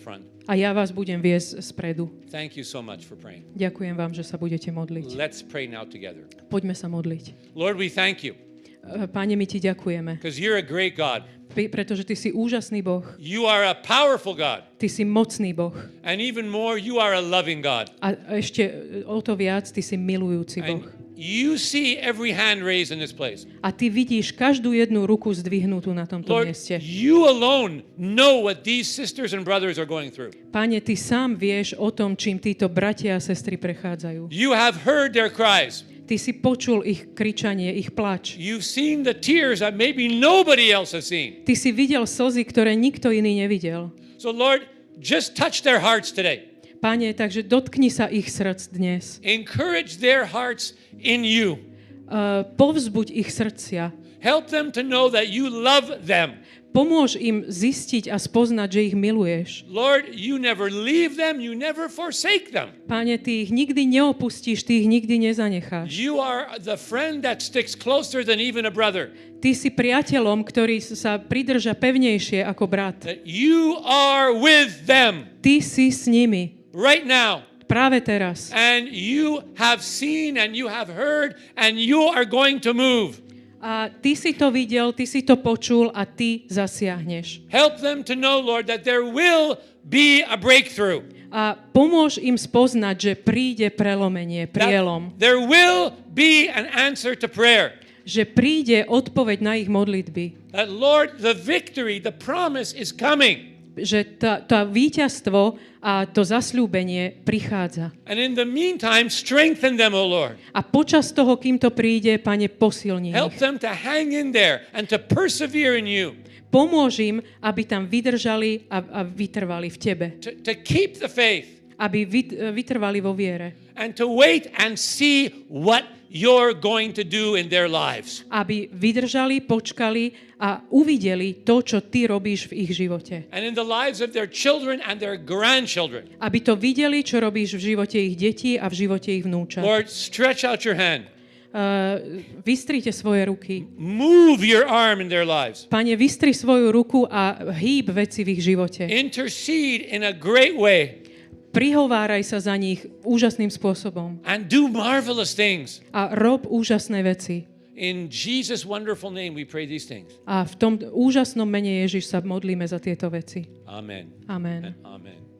front. A ja vás budem viesť spredu. Thank you so much for praying. Ďakujem vám, že sa budete modliť. Let's pray now together. Poďme sa modliť. Lord, we thank you Uh, Páne, my ti ďakujeme, because you're a great God. Pretože ty si úžasný Boh. You are a powerful God. Ty si mocný Boh. And even more, you are a loving God. A ešte e, o to viac, ty si milujúci Boh. And you see every hand raised in this place. A ty vidíš každú jednu ruku zdvihnutú na tomto Lord, mieste. you alone know what these sisters and brothers are going through. Páne, ty sám vieš o tom, čím títo bratia a sestry prechádzajú. You have heard their cries. Ty si počul ich kričanie, ich plač. You've seen the tears that maybe nobody else has seen. Ty si videl slzy, ktoré nikto iný nevidel. So, Lord, just touch their hearts today. Páne, takže dotkni sa ich srdc dnes. Encourage their hearts in you. Uh, povzbuď ich srdcia. Help them to know that you love them. Pomôž im zistiť a spoznať, že ich miluješ. Lord, you never leave them, you never forsake them. Páne, ty ich nikdy neopustíš, ty ich nikdy nezanecháš. You are the friend that sticks closer than even a brother. Ty si priateľom, ktorý sa pridrža pevnejšie ako brat. You are with them Ty si s nimi. right now. Práve teraz. And you have seen and you have heard and you are going to move. A ty si to videl, ty si to počul a ty zasiahneš. Help them to know, Lord, that there will be a breakthrough. A pomôž im spoznať, že príde prelomenie, prielom. That there will be an answer to prayer. Že príde odpoveď na ich modlitby. That, Lord, the victory, the promise is coming. Že tá, tá víťazstvo a to zasľúbenie prichádza. And in the meantime, strengthen them, O Lord. A počas toho, kým to príde, Pane, posilni Help them to hang in there and to persevere in you, Pomôž im, aby tam vydržali a, a vytrvali v Tebe. to, to keep the faith, Aby vyt, vytrvali vo viere. and to wait and see what you're going to do in their lives. Aby vydržali, počkali a uvideli to, čo Ty robíš v ich živote. And in the lives of their children and their grandchildren. Aby to videli, čo robíš v živote ich detí a v živote ich vnúčat. Lord, stretch out your hand. Uh, vystrite svoje ruky. Move your arm in their lives. Pane, vystri svoju ruku a hýb veci v ich živote. Intercede in a great way Prihováraj sa za nich úžasným spôsobom and do marvelous things. a rob úžasné veci. In Jesus' wonderful name, we pray these things. A v tom úžasnom mene Ježiš sa modlíme za tieto veci. Amen. Amen. And amen.